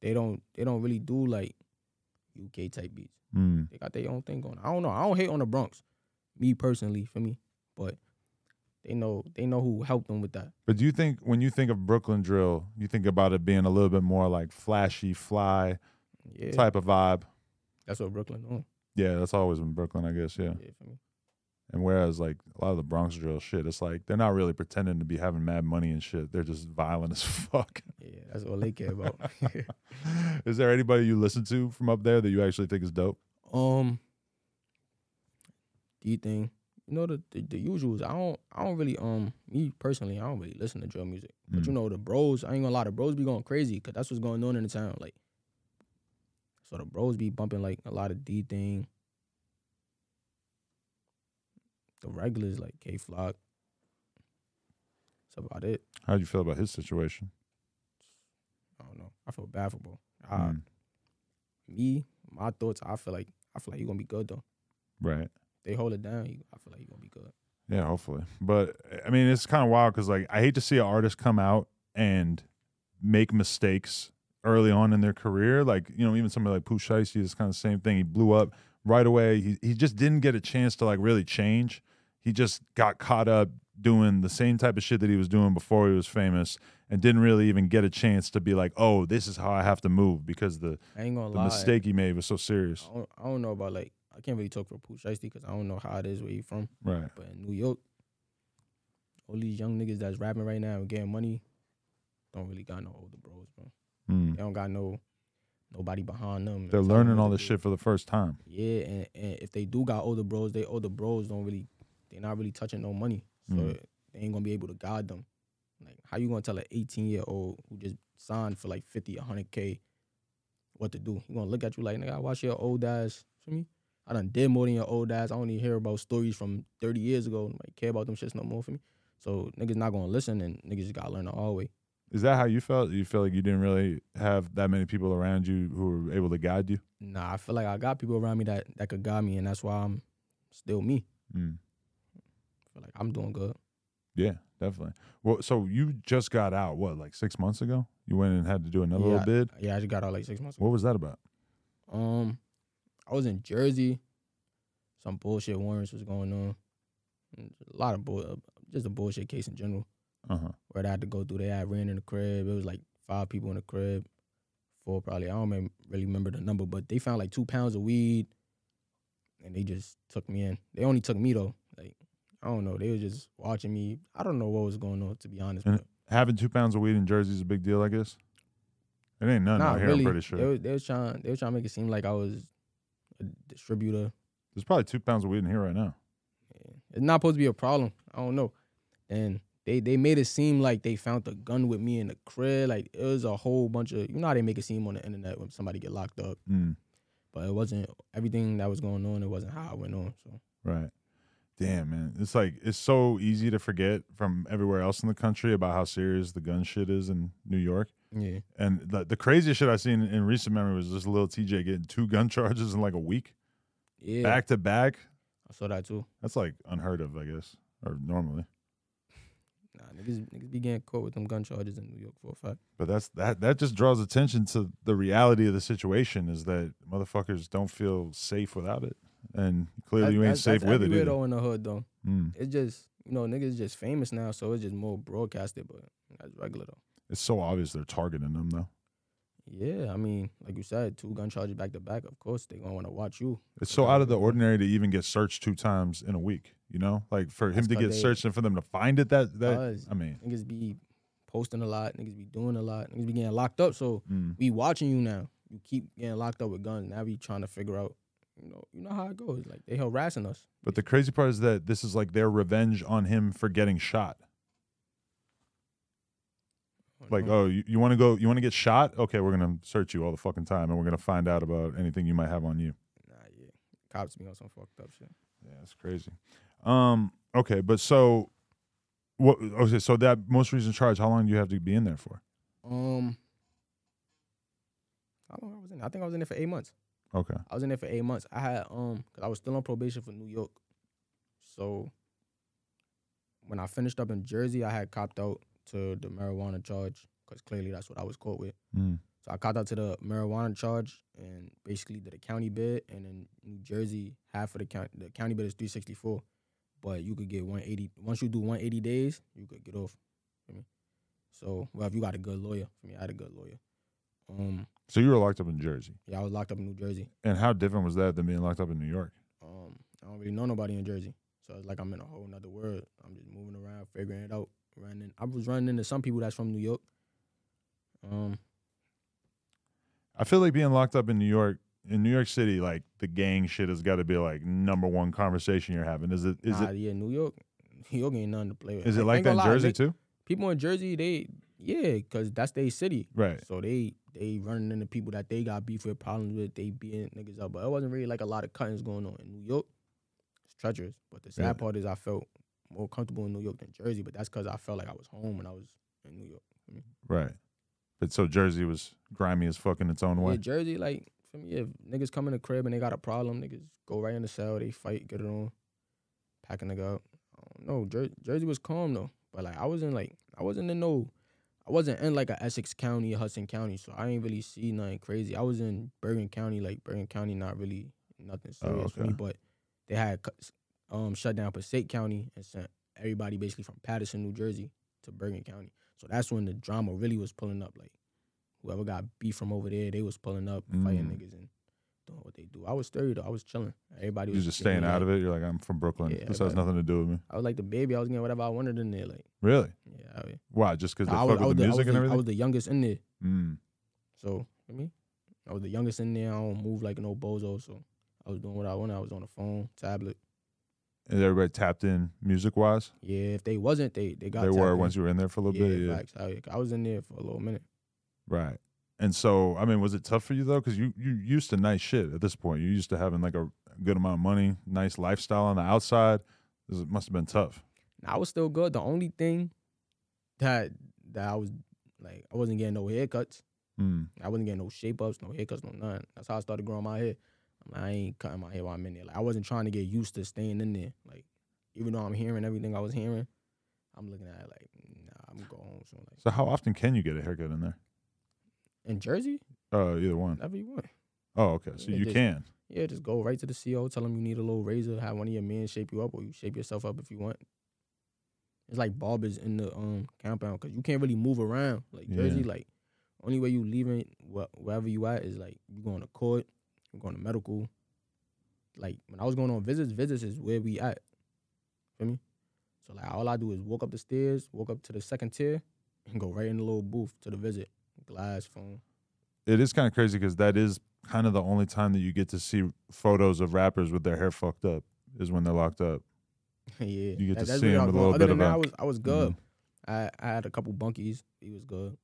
They don't they don't really do like UK type beats. Mm. They got their own thing going. I don't know. I don't hate on the Bronx, me personally, for me, but they know they know who helped them with that. But do you think when you think of Brooklyn drill, you think about it being a little bit more like flashy, fly Yeah, type of vibe? that's what Brooklyn doing. Yeah, that's always been Brooklyn, I guess. Yeah. Yeah, for me. And whereas like a lot of the Bronx drill shit, it's like they're not really pretending to be having mad money and shit. They're just violent as fuck. Yeah, that's all they care about. is there anybody you listen to from up there that you actually think is dope? um, DThang. You know the, the the usuals. I don't I don't really um me personally I don't really listen to drill music. But Mm. you know the bros. I ain't gonna lie, the bros be going crazy because that's what's going on in the town. Like, so the bros be bumping like a lot of DThang. The regulars like Kay Flock. That's about it. How do you feel about his situation? I don't know. I feel bad for bro. Uh, Mm. Me, my thoughts. I feel like I feel like he gonna be good though. Right. They hold it down. He, I feel like he gonna be good. Yeah, hopefully. But I mean, it's kind of wild because like I hate to see an artist come out and make mistakes early on in their career. Like you know, even somebody like Pooh Shiesty is kind of the same thing. He blew up right away. He he just didn't get a chance to like really change. He just got caught up doing the same type of shit that he was doing before he was famous, and didn't really even get a chance to be like, oh, this is how I have to move because the the lie. mistake he made was so serious. I don't, I don't know about like I can't really talk for Pooh because I don't know how it is where he from. Right. But in New York, all these young niggas that's rapping right now and getting money don't really got no older bros, bro. Mm. They don't got no nobody behind them. They're learning all this shit for the first time. Yeah, and, and if they do got older bros, they older bros don't really they not really touching no money. So Mm. they ain't gonna be able to guide them. Like how you gonna tell an 18 year old who just signed for like 50, 100 K what to do? He gonna look at you like nigga, I watch your old ass. For me, I done did more than your old ass. I only hear about stories from 30 years ago. Like care about them shits no more for me. So niggas not gonna listen and niggas just gotta learn the hard way. Is that how you felt? You feel like you didn't really have that many people around you who were able to guide you? Nah, I feel like I got people around me that that could guide me, and that's why I'm still me. Mm. I feel like I'm doing good. Yeah, definitely. Well, so you just got out, what, like six months ago? You went and had to do another yeah, little bid? Yeah, I just got out like six months ago. What was that about? Um, I was in Jersey. Some bullshit warrants was going on. A lot of bull, just a bullshit case in general. Uh huh. Where they had to go through. They had ran in the crib. It was like five people in the crib. Four probably. I don't really remember the number, but they found like two pounds of weed, and they just took me in. They only took me though. I don't know. They were just watching me. I don't know what was going on to be honest. And Having two pounds of weed in Jersey is a big deal, I guess. It ain't nothing not out here, really. I'm pretty sure. They was, they was trying. They was trying to make it seem like I was a distributor. There's probably two pounds of weed in here right now. Yeah. It's not supposed to be a problem. I don't know. And they they made it seem like they found the gun with me in the crib. Like it was a whole bunch of you know how they make it seem on the internet when somebody get locked up. Mm, But it wasn't everything that was going on. It wasn't how it went on. So right. Damn, man. It's like, it's so easy to forget from everywhere else in the country about how serious the gun shit is in New York. yeah, And the, the craziest shit i've seen in recent memory was this Lil Tjay getting two gun charges in like a week, yeah, back to back. I saw that too. That's like unheard of, I guess, or normally. Nah, niggas niggas be getting caught with them gun charges in New York for a fact. But that's that that just draws attention to the reality of the situation is that motherfuckers don't feel safe without it. And clearly you ain't that's- safe that's with it though in the hood though. Mm. It's just you know niggas just famous now, so it's just more broadcasted. But that's regular though. It's so obvious they're targeting them though. Yeah, I mean, like you said, two gun charges back to back. Of course, they gonna want to watch you. It's so out of the ordinary to even get searched two times in a week. You know, like for him to get they- searched and for them to find it. That that I mean, niggas be posting a lot, niggas be doing a lot, niggas be getting locked up. So mm, we watching you now. You keep getting locked up with guns. Now we trying to figure out, you know, you know how it goes. Like they harassing us. but the crazy part is that this is like their revenge on him for getting shot. Like, Mhm. oh, you, you want to go? You want to get shot? Okay, we're gonna search you all the fucking time, and we're gonna find out about anything you might have on you. nah, yeah, cops be on some fucked up shit. Yeah, that's crazy. Um, okay, but so what? Okay, so that most recent charge, how long do you have to be in there for? Um, how long I was in? I think I was in there for eight months. Okay, I was in there for eight months. I had um, cause I was still on probation for New York. So when I finished up in Jersey, I had copped out to the marijuana charge, cause clearly that's what I was caught with. mm. So I copped out to the marijuana charge and basically did a county bid, and in New Jersey, half of the county the county bid is three sixty four, but you could get one eighty. Once you do one eighty days, you could get off. For me. So well, if you got a good lawyer, for me, I had a good lawyer. Um, so you were locked up in Jersey, yeah, I was locked up in New Jersey. and how different was that than being locked up in New York? Um, I don't really know nobody in Jersey, so it's like I'm in a whole nother world. I'm just moving around, figuring it out. Running, I was running into some people that's from New York. Um, I feel like being locked up in New York, in New York City, like the gang shit has got to be like number one conversation you're having. Is it? Is nah, it? yeah, New York, New York ain't nothing to play with. Is it like ain't that in Jersey they- too? People in Jersey, they yeah, cause that's their city. Right. So they they running into people that they got beef with, problems with. They beating niggas up, but it wasn't really like a lot of cuttings going on in New York. It's treacherous, but the sad Yeah. part is I felt more comfortable in New York than Jersey, but that's cause I felt like I was home when I was in New York. Right. But so Jersey was grimy as fuck in its own way. Yeah. Jersey, like for me, if niggas come in the crib and they got a problem, niggas go right in the cell, they fight, get it on, pack a nigga up. I don't know. Jer- Jersey was calm though, but like I wasn't like I wasn't in no, I wasn't in like a Essex County, Hudson County, so I ain't really see nothing crazy. I was in Bergen County, like Bergen County, not really nothing Oh, serious for me, but they had um shut down Passaic County and sent everybody basically from Paterson, New Jersey, to Bergen County. So that's when the drama really was pulling up. Like whoever got beef from over there, they was pulling up, fighting Mm. niggas and doing what they do. I was sturdy though. I was chilling. Everybody You're was just staying out of it. You're like, I'm from Brooklyn. Yeah, this has nothing to do with me. I was like the baby. I was getting whatever I wanted in there. Like Really? yeah, I, Why? Just because they I fuck was, I with was the the, music and the- I was the youngest in there. Mm. So for me, I was the youngest in there. I don't move like an old bozo. So I was doing what I wanted. I was on the phone, tablet. And everybody tapped in music wise. Yeah, if they wasn't, they they got. They were in. once you were in there for a little yeah, bit. Yeah. facts. I, I was in there for a little minute. Right. And so, I mean, was it tough for you though? Because you you used to nice shit at this point. You used to having like a good amount of money, nice lifestyle on the outside. This must have been tough. I was still good. The only thing that that I was Like I wasn't getting no haircuts. Mm. I wasn't getting no shape ups, no haircuts, no none. That's how I started growing my hair. Like, I ain't cutting my hair while I'm in there. Like I wasn't trying to get used to staying in there. Like even though I'm hearing everything I was hearing, I'm looking at it like, nah, I'm going home soon. Like So how often can you get a haircut in there? In Jersey, Oh, either one. Whatever you want. Oh, okay. So Yeah, you just- can. Yeah, just go right to the CO, tell them you need a little razor, have one of your men shape you up, or you shape yourself up if you want. It's like barbers in the um compound because you can't really move around like Jersey. Yeah. Like only way you leaving wh- wherever you at is like you going to court, you going to medical. Like when I was going on visits, visits is where we at. Feel me? So like all I do is walk up the stairs, walk up to the second tier, and go right in the little booth to the visit. Glass phone. It is kind of crazy because that is kind of the only time that you get to see photos of rappers with their hair fucked up is when they're locked up. yeah, You get that- to see I with a little going. bit Other of that, a- I was I was good. Mhm. I I had a couple bunkies. He was good,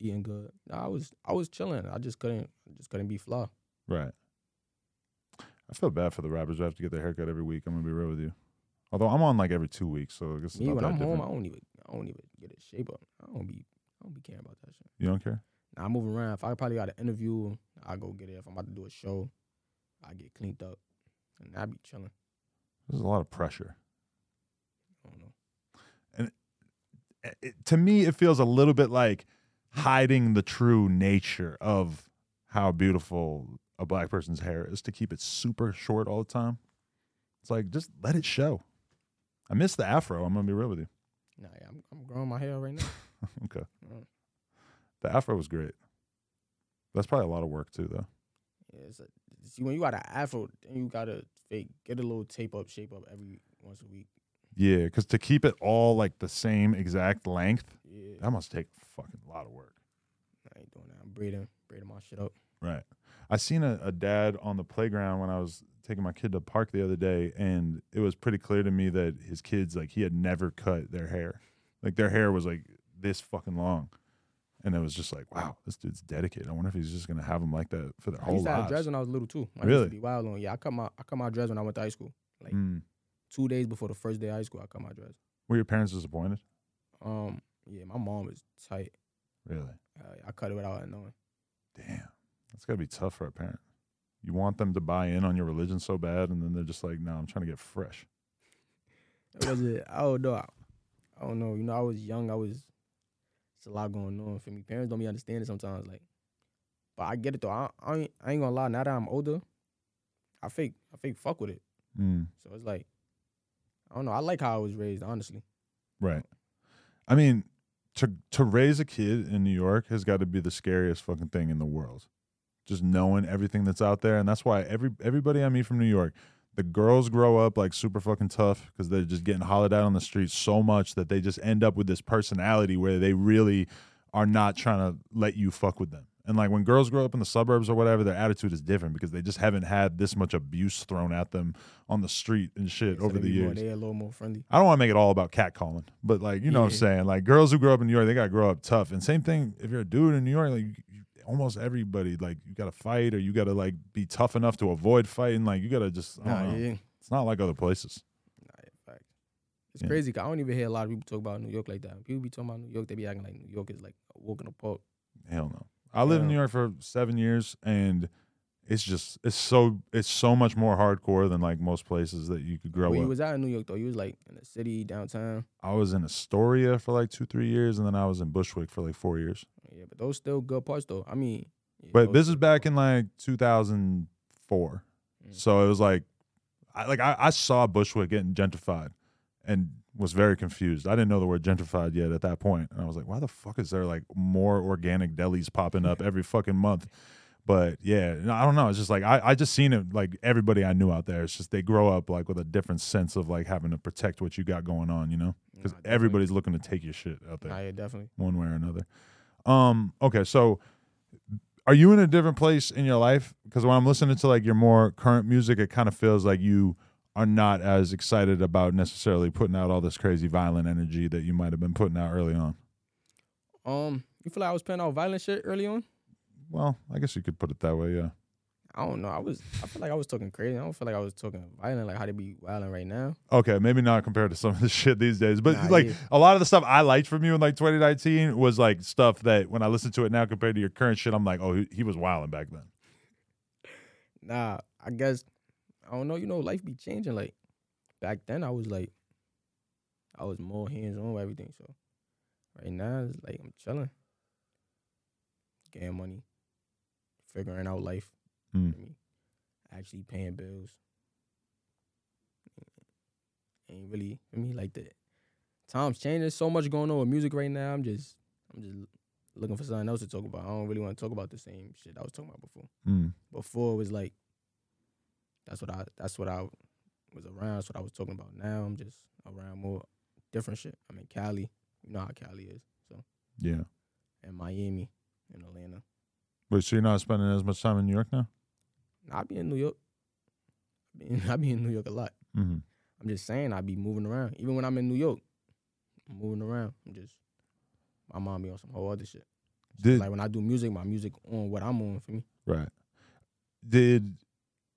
eating good. Nah, I was I was chilling. I just couldn't I just couldn't be fly. Right. I feel bad for the rappers who have to get their haircut every week. I'm gonna be real with you. Although I'm on like every two weeks, so I guess it's Me not when that I'm different. home, I don't even I don't even get a shape up. I don't be I don't be caring about that shit. You don't care? Now I move around. If I probably got an interview, I go get it. If I'm about to do a show, I get cleaned up, and I be chilling. There's a lot of pressure. I don't know. it- to me it feels a little bit like hiding the true nature of how beautiful a black person's hair is to keep it super short all the time. It's like just let it show. I miss the afro. I'm gonna be real with you. Nah, yeah, I'm I'm growing my hair right now. okay, Mm. the afro was great. That's probably a lot of work too, though. Yeah, it's a, see when you got an afro, then you gotta fake get a little tape up, shape up every once a week. Yeah, because to keep it all like the same exact length, Yeah, that must take fucking a lot of work. I ain't doing that. I'm braiding, braiding my shit up. Right. I seen a, a dad on the playground when I was taking my kid to park the other day, and it was pretty clear to me that his kids like he had never cut their hair, like their hair was like this fucking long, and it was just like, wow, this dude's dedicated. I wonder if he's just gonna have them like that for their I whole used to have lives. dreads when I was little too. I used Really? to be wild on. Yeah, I cut my I cut my dreads when I went to high school. like- Mm. Two days before the first day of high school, I cut my dreads. Were your parents disappointed? Um, yeah, my mom is tight. Really? Uh, I cut it without knowing. Damn, that's gotta be tough for a parent. You want them to buy in on your religion so bad, and then they're just like, no, I'm trying to get fresh. Was it. I don't know. I, I don't know. You know, I was young. I was. It's a lot going on for me. Parents don't be understanding sometimes. Like, but I get it though. I, I ain't I ain't gonna lie. Now that I'm older, I fake I fake fuck with it. Mm. So it's like, I don't know. I like how I was raised. Honestly. Right. I mean, to to raise a kid in New York has got to be the scariest fucking thing in the world. Just knowing everything that's out there, and that's why every everybody I meet from New York, the girls grow up like super fucking tough because they're just getting hollered out on the streets so much that they just end up with this personality where they really are not trying to let you fuck with them. And like when girls grow up in the suburbs or whatever, their attitude is different because they just haven't had this much abuse thrown at them on the street and shit So over the years. They a little more friendly. I don't want to make it all about catcalling, but like you know what I'm saying. Like girls who grow up in New York, they gotta grow up tough. And same thing if you're a dude in New York, like almost everybody, like you gotta fight or you gotta like be tough enough to avoid fighting. Like you gotta just, I Nah, don't know. yeah. It's not like other places. Nah, yeah, fact. It's Yeah. crazy. 'cause I don't even hear a lot of people talk about New York like that. When people be talking about New York, they be acting like New York is like a walk in the park. Hell no. I lived in New York for seven years, and it's just it's so it's so much more hardcore than like most places that you could grow Where up. you was out in New York though? You was like in the city, downtown. I was in Astoria for like two three years, and then I was in Bushwick for like four years. Yeah, but those still good parts though. I mean, yeah, But this is back in like 2004. Mm. So it was like, I like I, I saw Bushwick getting gentrified, and was very confused. I didn't know the word gentrified yet at that point, and I was like, why the fuck is there like more organic delis popping up every fucking month? But yeah, I don't know. It's just like I, I just seen it like everybody I knew out there. It's just they grow up like with a different sense of like having to protect what you got going on, you know? Because Nah, everybody's looking to take your shit out there Nah, yeah, definitely. one way or another. Um, okay, so are you in a different place in your life? Because when I'm listening to like your more current music, it kind of feels like you are not as excited about necessarily putting out all this crazy violent energy that you might have been putting out early on. Um, you feel like I was putting out violent shit early on? Well, I guess you could put it that way, yeah. I don't know. I was I feel like I was talking crazy. I don't feel like I was talking violent like how they be wilding right now. Okay, maybe not compared to some of the shit these days, but Nah, like yeah. a lot of the stuff I liked from you in like 2019 was like stuff that when I listen to it now compared to your current shit, I'm like, oh, he, he was wilding back then. Nah, I guess I don't know. You know, life be changing. Like back then, I was like, I was more hands on with everything. So right now, it's like I'm chilling, getting money, figuring out life. Mm. I mean, actually paying bills. Ain't really for me like that. Times changing. So much going on with music right now. I'm just, I'm just looking for something else to talk about. I don't really want to talk about the same shit I was talking about before Mm. before it was like that's what I that's what I was around. That's what I was talking about. Now I'm just around more different shit. I'm in Cali. You know how Cali is. So Yeah. and Miami and Atlanta. Wait, so you're not spending as much time in New York now? I be in New York. I be in, I be in New York a lot. Mm-hmm. I'm just saying I be moving around. Even when I'm in New York, I'm moving around. I'm just my mom be on some whole other shit. So Did like when I do music, my music on what I'm on for me. right? Did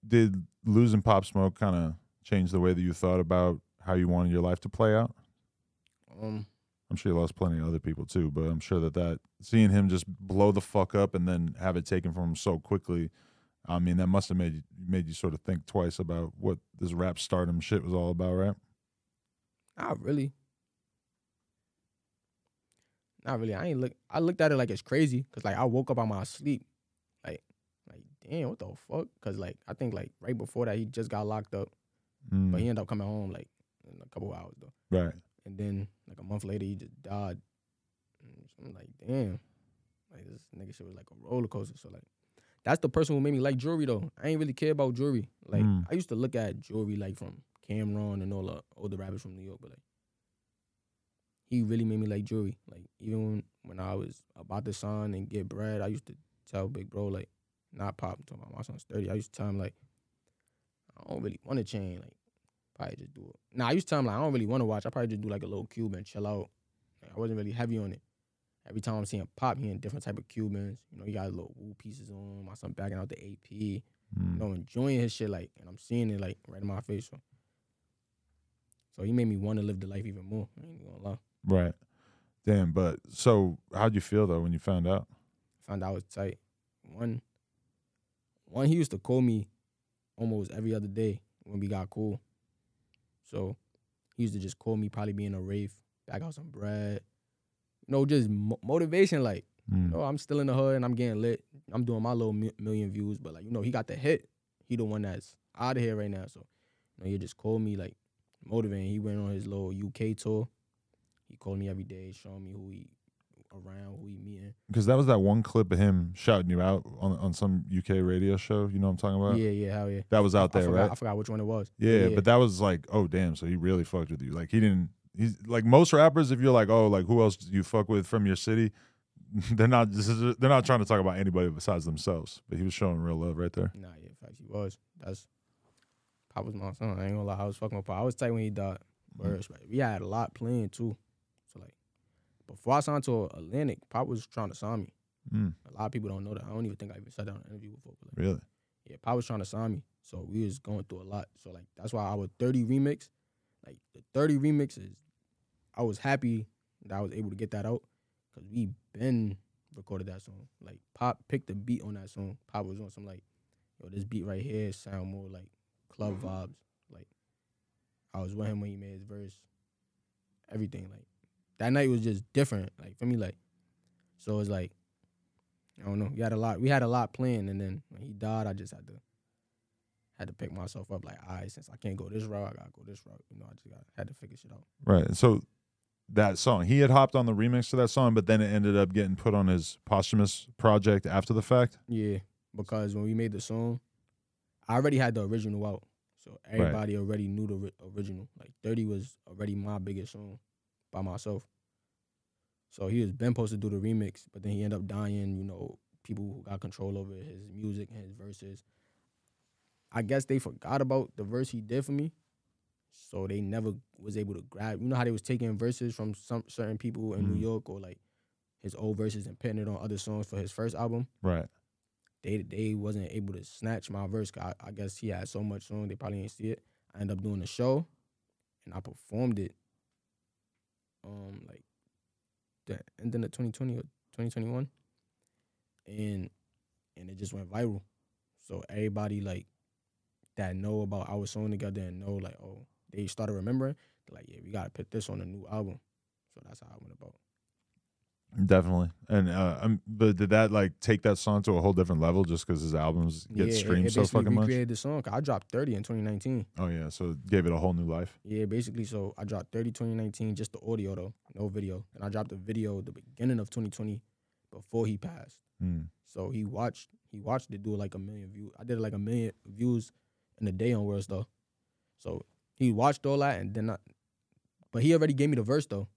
did losing Pop Smoke kind of change the way that you thought about how you wanted your life to play out? Um, I'm sure you lost plenty of other people too, but I'm sure that that seeing him just blow the fuck up and then have it taken from him so quickly, I mean, that must have made you, made you sort of think twice about what this rap stardom shit was all about, right? Not really. Not really. I ain't look. I looked at it like it's crazy because like I woke up out my sleep, like, like damn, what the fuck? Because like I think like right before that he just got locked up, Mm, but he ended up coming home like in a couple hours though, right. and then like a month later he just died. So I'm like, damn, like this nigga shit was like a roller coaster. So like, that's the person who made me like jewelry though. I ain't really care about jewelry. Like Mm. I used to look at jewelry like from Cam'ron and all the older rappers from New York, but like he really made me like jewelry. Like even when, when I was about to sign and get bread, I used to tell Big Bro like, not pop. About my son's thirty. I used to tell him like, I don't really want to chain. Like probably just do it. Nah, I used to tell him like I don't really want to watch. I probably just do like a little cube and chill out. Like, I wasn't really heavy on it. Every time I'm seeing pop, he in different type of Cubans. You know, he got little woo pieces on. him. My son backing out the AP. You Mm. know, enjoying his shit like, and I'm seeing it like right in my face. So, so he made me want to live the life even more. I ain't gonna lie. Right. Damn, but so how'd you feel though when you found out? found out I was tight. One, one he used to call me almost every other day when we got cool. So he used to just call me, probably be in a rave, back out some bread. You know, just mo- motivation. Like, Mm. oh, I'm still in the hood and I'm getting lit. I'm doing my little mi- million views, but like, you know, he got the hit. He the one that's out of here right now. So, you know, he just called me like motivating. He went on his little UK tour. He called me every day, showing me who he around, who he meeting. Because that was that one clip of him shouting you out on on some UK radio show. You know what I'm talking about? yeah, yeah, hell yeah. That was out I there, forgot, right? I forgot which one it was. Yeah, but that was like, oh damn, so he really fucked with you. Like he didn't. He's like most rappers. If you're like, oh, like who else do you fuck with from your city? They're not. This is, they're not trying to talk about anybody besides themselves. But he was showing real love right there. nah, yeah, facts he was. That's Pop was my son. I ain't gonna lie, I was fucking with Pop. I was tight when he died. Right? We had a lot playing too. So like, before I signed to Atlantic, Pop was trying to sign me. Mm, A lot of people don't know that. I don't even think I even that on an interview before. Like, really? yeah, Pop was trying to sign me. So we was going through a lot. So like that's why our 30 remix, like the 30 remixes. I was happy that I was able to get that out. Cause we been recorded that song. Like Pop picked the beat on that song. Pop was on some like, yo, this beat right here sound more like club mm-hmm. vibes. Like I was with him when he made his verse. Everything. Like that night was just different. Like for me, like so it's like I don't know. We had a lot. We had a lot planned, and then when he died, I just had to had to pick myself up. Like, all right, since I can't go this route, I gotta go this route. You know, I just got had to figure shit out. Right. And so that song, he had hopped on the remix to that song, but then it ended up getting put on his posthumous project after the fact. Yeah, because when we made the song, I already had the original out, so everybody already knew the ri- original. Like, Thirty was already my biggest song by myself. So he was been supposed to do the remix, but then he ended up dying. You know, people who got control over his music and his verses. I guess they forgot about the verse he did for me, so they never was able to grab. You know how they was taking verses from some certain people in Mm. New York or like his old verses and putting it on other songs for his first album. Right. they they wasn't able to snatch my verse. I, I guess he had so much song they probably didn't see it. I ended up doing the show, and I performed it. Um, like the ending of 2020 or 2021, and and it just went viral. So everybody like that know about our song together and know like oh they started remembering. They're like yeah we gotta put this on a new album. So that's how I went about. Definitely. And uh, um, but did that like take that song to a whole different level just because his albums get yeah, streamed it so basically fucking much? recreated the song. I dropped 30 in 2019. Oh yeah, so it gave it a whole new life. Yeah, basically. So I dropped 30 2019, just the audio though, no video. And I dropped the video the beginning of 2020 before he passed. Mm. So he watched he watched it do like a million views. I did like a million views in the day on World Star. So he watched all that and then I but he already gave me the verse though.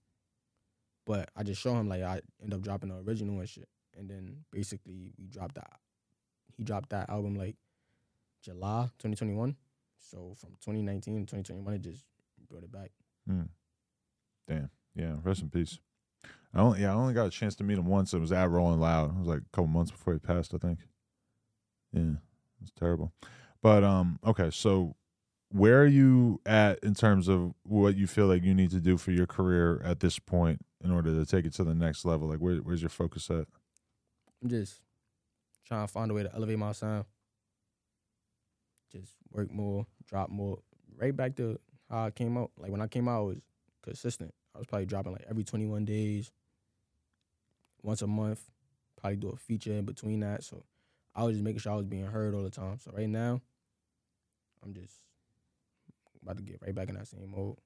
But I just show him like I end up dropping the original and shit. And then basically we dropped that he dropped that album like July 2021. So from 2019 to 2021 it just brought it back. Mm. Damn. Yeah. Rest in peace. I only yeah I only got a chance to meet him once. It was at Rolling Loud. It was like a couple months before he passed. I think. Yeah, it's terrible. But um, okay. So, where are you at in terms of what you feel like you need to do for your career at this point in order to take it to the next level? Like, where, where's your focus at? I'm just trying to find a way to elevate my sound. Just work more, drop more. Right back to how I came out. Like when I came out, I was consistent. I was probably dropping like every 21 days, once a month. Probably do a feature in between that. So I was just making sure I was being heard all the time. So right now, I'm just about to get right back in that same mode.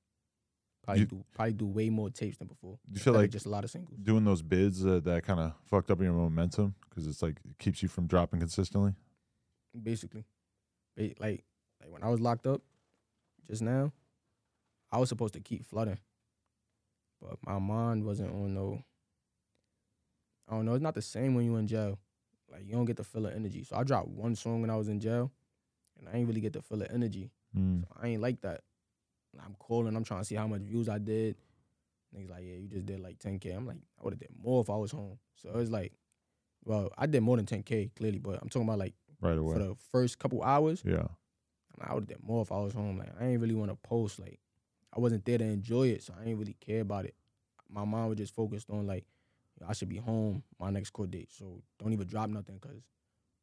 Probably You- do probably do way more tapes than before. You feel like just a lot of singles. doing those bids uh, that kind of fucked up your momentum because it's like it keeps you from dropping consistently? basically. Like like when I was locked up just now, I was supposed to keep flooding. But my mind wasn't on no I don't know, it's not the same when you're in jail. Like you don't get the feel the energy. So I dropped one song when I was in jail and I ain't really get to feel the energy. Mm. So I ain't like that. I'm calling, I'm trying to see how much views I did. Niggas like, yeah, you just did like 10K. I'm like, I would have did more if I was home. So it's like, well, I did more than 10K, clearly, but I'm talking about like Right for the first couple hours. Yeah. I would have did more if I was home. Like I ain't really want to post. Like I wasn't there to enjoy it, so I ain't really care about it. My mind was just focused on like I should be home my next court date. So don't even drop nothing because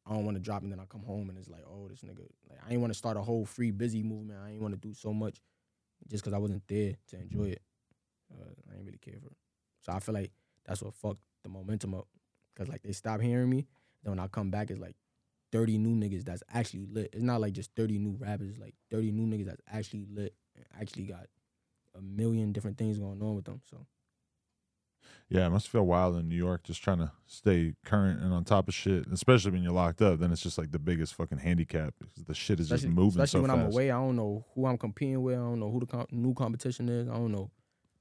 I don't want to drop and then I come home and it's like oh this nigga. Like I ain't want to start a whole free Bizzy movement. I ain't want to do so much just because I wasn't there to enjoy it. Uh, I ain't really care for it. So I feel like that's what fucked the momentum up. Cause like they stopped hearing me. Then when I come back, it's like 30 new niggas that's actually lit. It's not like just 30 new rappers, like 30 new niggas that's actually lit and actually got a million different things going on with them. So Yeah, it must feel wild in New York just trying to stay current and on top of shit, especially when you're locked up. Then it's just like the biggest fucking handicap because the shit is just moving especially so when fast. I'm away, I don't know who I'm competing with. I don't know who the com- new competition is. I don't know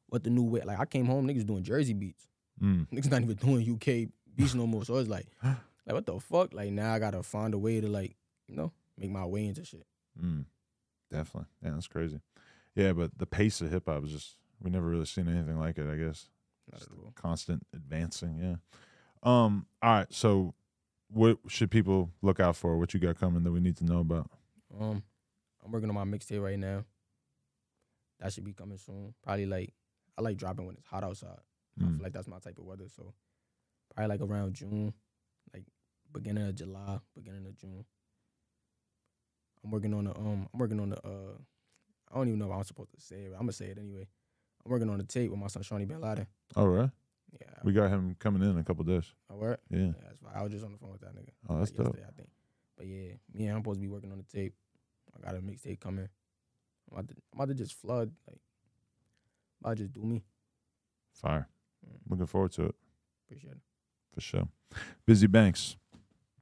what the new way. Like I came home, niggas doing Jersey beats. Mm. Niggas not even doing UK beats no more. So it's like, like what the fuck? Like now I gotta find a way to like, you know, make my way into shit. Mm. Definitely. Yeah, that's crazy. Yeah, but the pace of hip hop is just we never really seen anything like it, I guess. Not Just at constant advancing, yeah. Um, all right, so what should people look out for? What you got coming that we need to know about? Um, I'm working on my mixtape right now. That should be coming soon. Probably like I like dropping when it's hot outside. I Mm. feel like that's my type of weather. So probably like around June, like beginning of July, beginning of June. I'm working on the um I'm working on the uh I don't even know if I'm supposed to say it, but I'm gonna say it anyway. I'm working on the tape with my son Shawny Binladen. All right. Yeah. We got him coming in in a couple days. I work. Yeah. Yeah, that's I was just on the phone with that nigga. Oh, that's like, dope. I think. But yeah, me and I'm supposed to be working on the tape. I got a mixtape coming. I'm about, to, I'm about to just flood. Like, I'm about to just do me. Fire. Mm. Looking forward to it Appreciate it. for sure. Bizzy Banks.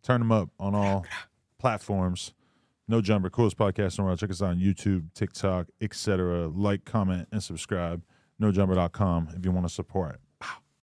Turn them up on all platforms. No Jumper, coolest podcast in the world. Check us out on YouTube, TikTok, etc. Like, comment, and subscribe. NoJumper.com if you want to support.